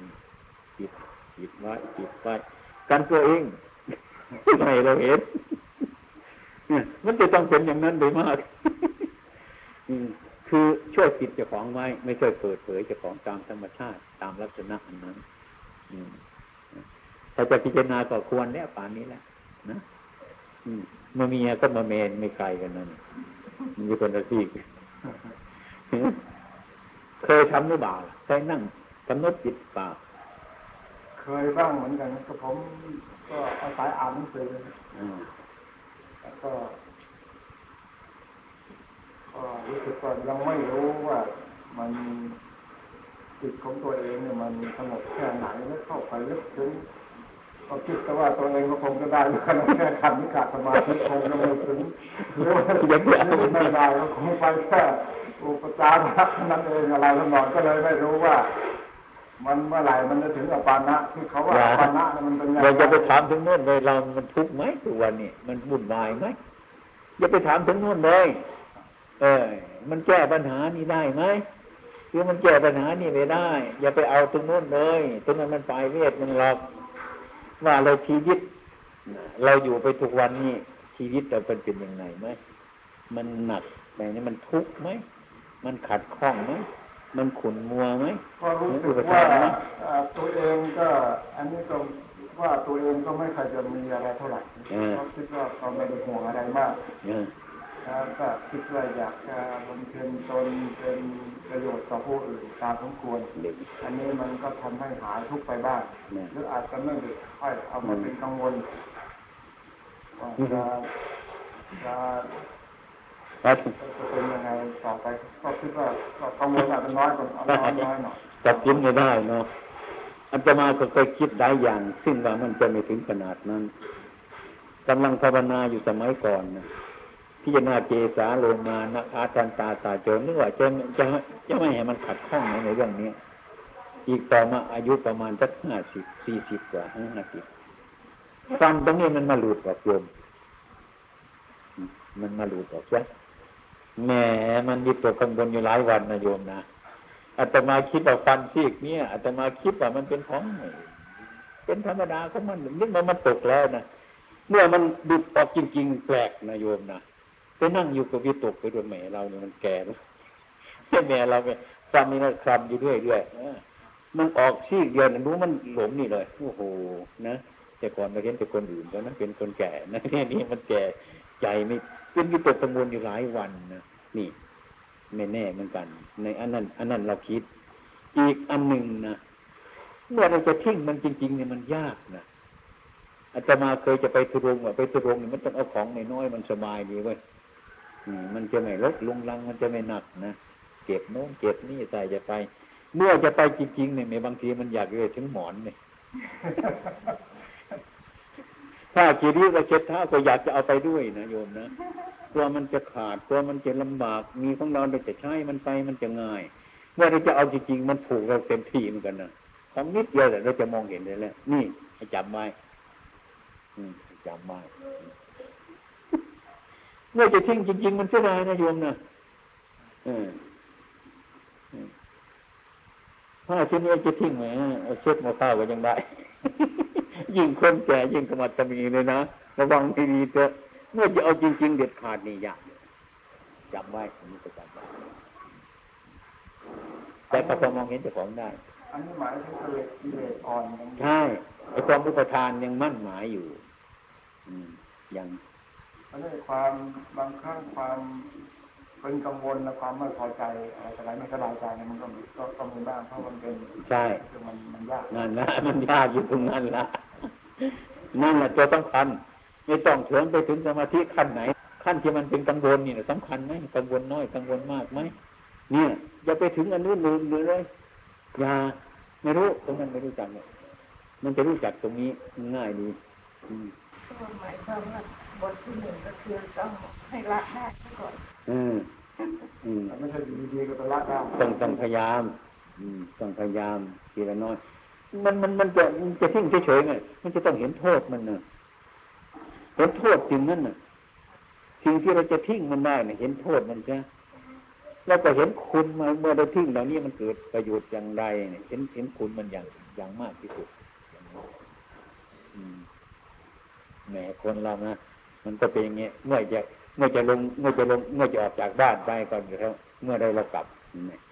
Speaker 1: จิตจิตไว้จิตไว้กันตัวเองไม่ให้เราเห็นมันจะต้องเป็นอย่างนั้นโดยมากคือช่วยจิตเจ้าของไว้ไม่ช่วยเปิดเผยเจ้าของตามธรรมชาติตามลักษณะอันนั้นถ้าจะพิจารณาก็ควรแล้วป่านนี้แหละนะอืมมาเมีก็มาเมนไม่ไกลกันนั่น มันอยู่คนละที่ก็เคยทำหรือเปล่าเคยนั่งกำหนดจิตเปล่า
Speaker 2: เคยบ้างเหมือนกันก็ผมก็อาศัยอ่านหนังสือ
Speaker 1: อืม
Speaker 2: แล้วก็ก็รู้สึกว่ายังไม่รู้ว่ามันจิตของตัวเองเนี่ยมันสงบแค่ไหนแล้วเข้าไปลึกซึ้ง ก็คิดแต่ว่าตัวเองก็คงจะได้เหมือนกันแค่ขันธ์ขาดสมาธิคงจะไม่ถึงหรือว่าไม่ได้ก็คงไปแค่อุปจาระเท่านั้นเองอะไรทั้งนอนก็เลยไม่รู้ว่า มันเมื่อไหร่มันจะถึงอปานะที่เขาว่าอปานะเนี่ยมันเป็นยังไง
Speaker 1: เราจะไปถามถึงโน่นเลยเรามันทุกข์ไหมทุกวันนี้มันวุ่นวายไหมอย่าไปถามถึงโน่นเลย เออ มันแก้ปัญหานี้ได้ไหมคือมันแก้ปัญหานี้ไม่ได้ อย่าไปเอาตรงโน้นเลย ตรงนั้นมันปลายเวทมันหลอก ว่าเราชีวิต เราอยู่ไปทุกวันนี้ชีวิตเราเป็นเป็นยังไงไหมมันหนักไหมนี่มันทุกข์ไหมมันขัดข้องไหมมันขุ่นมัวไหม
Speaker 2: ก็รู้สึกว่าเอ่อตัวเองก็ อันนี้ก็ว่าตัวเองก็ไม่เคยจะมีอะไรเท่าไหร่
Speaker 1: เออ
Speaker 2: ก็คิดว่าก็ไม่ได้ห่วงอะไรมาก
Speaker 1: เออ
Speaker 2: แล้วก็คิดว่าอยากจะบำเพ็ญตนเป็นประโยชน์ต่อผู้อื่นตามสมควร
Speaker 1: เด็ก
Speaker 2: อันนี้มันก็ทำให้หายทุกข์ไปบ้าง
Speaker 1: เนี่ย
Speaker 2: หรืออาจจะไม่ได้ค่อยเอามาเป็นกังวลว่าจะจะ
Speaker 1: ครับ
Speaker 2: จะเป็นยังไงต่อไปก็คิดว่าก็กังวลอาจจะน้อยกว่าน้อยน้อยหน่อย
Speaker 1: จับกินไม่ได้เนาะอาตมาก็เคยคิดหลายอย่าง ซึ่งว่ามันจะไม่ถึงขนาดนั้นกำลังภาวนาอยู่สมัยก่อนนะ พิจารณาเจสาโลมานะอาตันตาตาโจรนึกว่าจะจะจะไม่ให้มันขัดข้องในเรื่องนี้ อีกต่อมาอายุประมาณสักห้าสิบสี่สิบกว่าห้าสิบฟันตรงนี้มันมาหลุดออกโยมมันมาหลุดออกใช่แหมมันมีตัวกังวลอยู่หลายวันนะโยมนะอาตมาคิดว่าฟันซีกเนี่ยอาตมาคิดว่ามันเป็นของเป็นธรรมดาของมันนึกว่ามันตกแล้วนะเมื่อมันดุดออกจริง ๆ แปลกนะโยมนะ ไปนั่งอยู่กับวิตกไปด้วยแม่เราเนี่ยมันแก่แล้วแม่เราเนี่ยฟันนี่นะคลำอยู่เรื่อยๆเออมันออกซีกเดียวนะรู้มันหลงนี่เลยโอ้โหนะแต่ก่อนเราเห็นแต่คนอื่นแล้วนะเป็นคนแก่นะเนี่ยนี่มันแก่ใจไม่เป็นวิตกกังวลอยู่หลายวันนะนี่ไม่แน่เหมือนกัน ในอันนั้น อันนั้นเราคิด อีกอันหนึ่งนะเมื่อเราจะทิ้งมันจริงๆเนี่ยมันยากนะอาตมาเคยจะไปทุรงว่าไปทุรงเนี่ยมันต้องเอาของนน้อยมันสบายดีเว้ย มมันจะไม่ลดลงลัง มันจะไม่หนักนะเก็บโน้นเก็บนี่ใส่จะไป เมื่อจะไปจริงๆเนี่ยบางทีมันอยากเลยถึงหมอนเนี่ยถ้ากีรีและเช็ดเท้าก็อยากจะเอาไปด้วยนะโยมนะกลัวมันจะขาดกลัวมันจะลำบาก มีของเราเราจะใช้มันไปมันจะง่าย เมื่อเราจะเอาจริงๆมันผูกเราเต็มที่เหมือนกันนะของนิดเดียวแต่เราจะมองเห็นเลยแหละนี่ให้จำไว้จำไว้ เมื่อจะทิ้งจริง ๆ มันเสียดายนะโยมนะเอออืมถ้าชิ้นนี้จะทิ้งไหมเอาเช็ดมาข้าวก็ยังได้ ยิ่งคนแก่ยิ่งสมัติมีเลยนะระวังให้ดีเถอะเมื่อจะเอาจริง ๆ เด็ดขาดนี่ยากจำไว้อันนี้ก็จำไว้แต่ก็พอมองเห็นเจ้าของได้
Speaker 2: อันนี้หมายถึงกิเลสกิเลสอ่อนอย่างนี้
Speaker 1: ใช่ไอ้ความอุปทานยังมั่นหมายอยู่ อืมยัง
Speaker 2: อันนี้ความบางครั้งความเป็นกังวลและความไม่พอใจอะไรแต่ไรไม่สบายใจเนี่ยมันก็มีก็ก็มีบ้างเพราะมันเป็น
Speaker 1: ใช่
Speaker 2: คือมันมันยาก
Speaker 1: นั่นละมันยากอยู่ตรงนั้นละนั่นแหละตัวสำคัญไม่ต้องเถิงไปถึงสมาธิขั้นไหน ขั้นที่มันเป็นกังวลนี่นะสำคัญไหมกังวลน้อยกังวลมากไหมเนี่ยอย่าไปถึงอันนู้นลืมเลยอย่าไม่รู้ตรงนั้นไม่รู้จักเนี่ยมันจะรู้จักตรงนี้มันง่ายดีอืม
Speaker 4: ก็หมายความว่า บทที่หนึ่งก็คือต้องให้ละได้ก่อน
Speaker 1: อืม อืม
Speaker 2: มันไม่ใช่อยู่ดีๆก็ไปละได้
Speaker 1: ต้องต้องพยายาม อืม ต้องพยายามทีละน้อย มันมันมันจะมันจะทิ้งเฉยๆไงมันจะต้องเห็นโทษมันนะเห็นโทษจริงนั่นน่ะ สิ่งที่เราจะทิ้งมันได้เนี่ยเห็นโทษมันใช่แล้วก็เห็นคุณมาเมื่อเราทิ้งเหล่านี้มันเกิดประโยชน์อย่างไรเนี่ยเห็นเห็นคุณมันอย่างอย่างมากที่สุดอืมแหมคนเรานะ มันก็เป็นอย่างเงี้ยเมื่อจะเมื่อจะลงเมื่อจะลงเมื่อจะออกจากบ้านไปก่อนอยู่แล้วเมื่อใดเรากลับ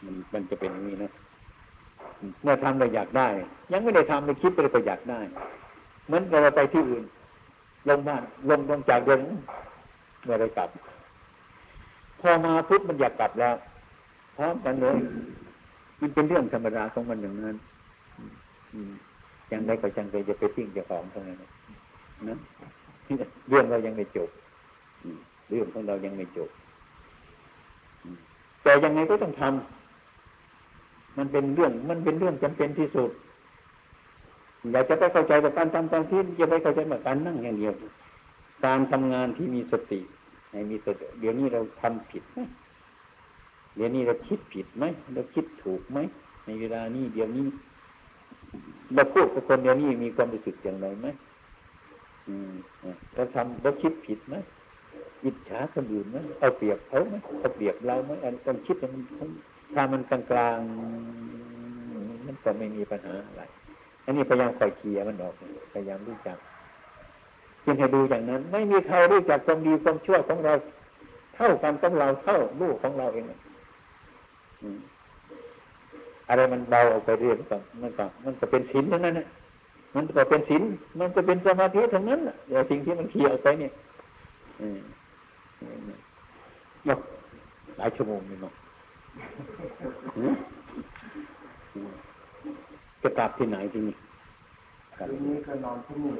Speaker 1: มันมันจะเป็นอย่างนี้นะเมื่อทำเราอยากได้ ยังไม่ได้ทำเราคิดไปเราก็อยากได้เหมือนเราไปที่อื่น ลงบ้านลงลงจากเดินเมื่อได้กลับ พอมาพุทธมันอยากกลับแล้วพร้อมกันเลยมันเป็นเรื่องธรรมดาของมันอย่างนั้นอืมอืมยังได้ก็จังเลยจะไปทิ้งจ้าของตรงนั้นนะ เรื่องเรายังไม่จบเรื่องของเรายังไม่จบแต่ยังไงก็ต้องทำมันเป็นเรื่อง มันเป็นเรื่องจำเป็นที่สุด อยากจะไปเข้าใจกับการทำการที่จะไปเข้าใจกับการนั่งอย่างเดียว การทำงานที่มีสติให้มีสติเดี๋ยวนี้เราทำผิดไหมเดี๋ยวนี้เราคิดผิดไหมเราคิดถูกไหมในเวลานี้เดี๋ยวนี้เราพูดกับคนเดี๋ยวนี้มีความรู้สึกอย่างไรไหม เราทำเราคิดผิดไหมอิจฉาคนอื่นไหมเอาเปรียบเขาไหมเอาเปรียบเราไหมอันต้องคิดมันถ้ามันกลางๆมันก็ไม่มีปัญหาอะไร อันนี้พยายามคอยเคลียร์มันออกพยายามรู้จักจึงให้ดูอย่างนั้น ไม่มีใครรู้จักความดีความชั่วของเรา เท่ากันกับเราเท่าลูกของเราเองอะไรมันเบาออกไปเรื่อยๆก็มันก็มันก็เป็นศีลทั้งนั้นนะ มันก็เป็นศีลมันก็เป็นสมาธิทั้งนั้นแหละแต่สิ่งที่มันเคลียร์ออกไปเนี่ยอืมเนาะหลายชั่วโมงนี่เนาะจะกลับที่ไหนที่นี่
Speaker 2: ทีนี้ก็นอนที่นี่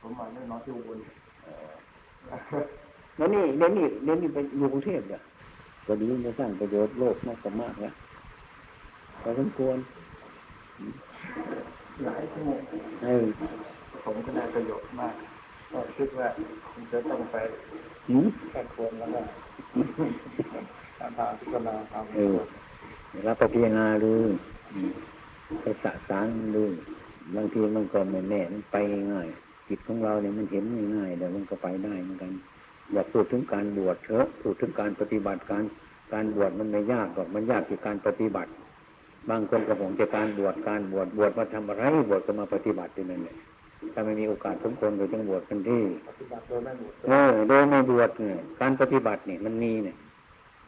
Speaker 2: ผมมาไม่ยนอนที่อุบล
Speaker 1: แล้วนี่เดี๋ยวนี้เดี๋ยวนี้ไปอยู่กรุงเทพเนี่ยก็ดีจะสร้างประโยชน์โลกมากกว่ามากแล้วพอสมควร
Speaker 2: หลายชั่วโมง
Speaker 1: เออ
Speaker 2: ผมก็ได้ประโยชน์มากก็คิดว่าผมจะต้องไป
Speaker 1: หืม
Speaker 2: แค่ควรแล้วก็ตามทางพิจารณาตาม
Speaker 1: เออรับไปพิจารณาดูอืมไปสะสางดูบางทีมันก็ไม่แน่มันไปง่ายจิตของเราเนี่ยมันเห็นง่ายๆแต่มันก็ไปได้เหมือนกันอย่าพูดถึงการบวชเถอะพูดถึงการปฏิบัติการการบวชมันไม่ยากหรอกมันยากที่การปฏิบัติ บางคนก็บอกจะการบวชการบวชบวชมาทำอะไรบวชก็มาปฏิบัติอยู่นั่นแหละถ้าไม่มีโอกาสสมควรก็ต้องบวชกันที่
Speaker 2: ปฏิบัติโดยไม่หมด
Speaker 1: เออโดยไม่บวชเนี่ยการปฏิบัติเนี่ยมันมีเนี่ย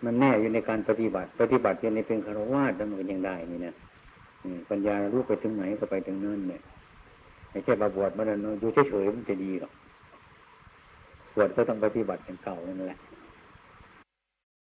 Speaker 1: มันแน่อยู่ในการปฏิบัติ ปฏิบัติอยู่ในเป็นคารวะแล้วมันก็ยังได้นี่นะปัญญารู้ไปถึงไหนก็ไปถึงนั่นเนี่ยไม่ใช่มาบวชมาแล้วอยู่เฉยๆมันจะดีหรอกบวชก็ต้องปฏิบัติอย่างเก่านั่นแหละ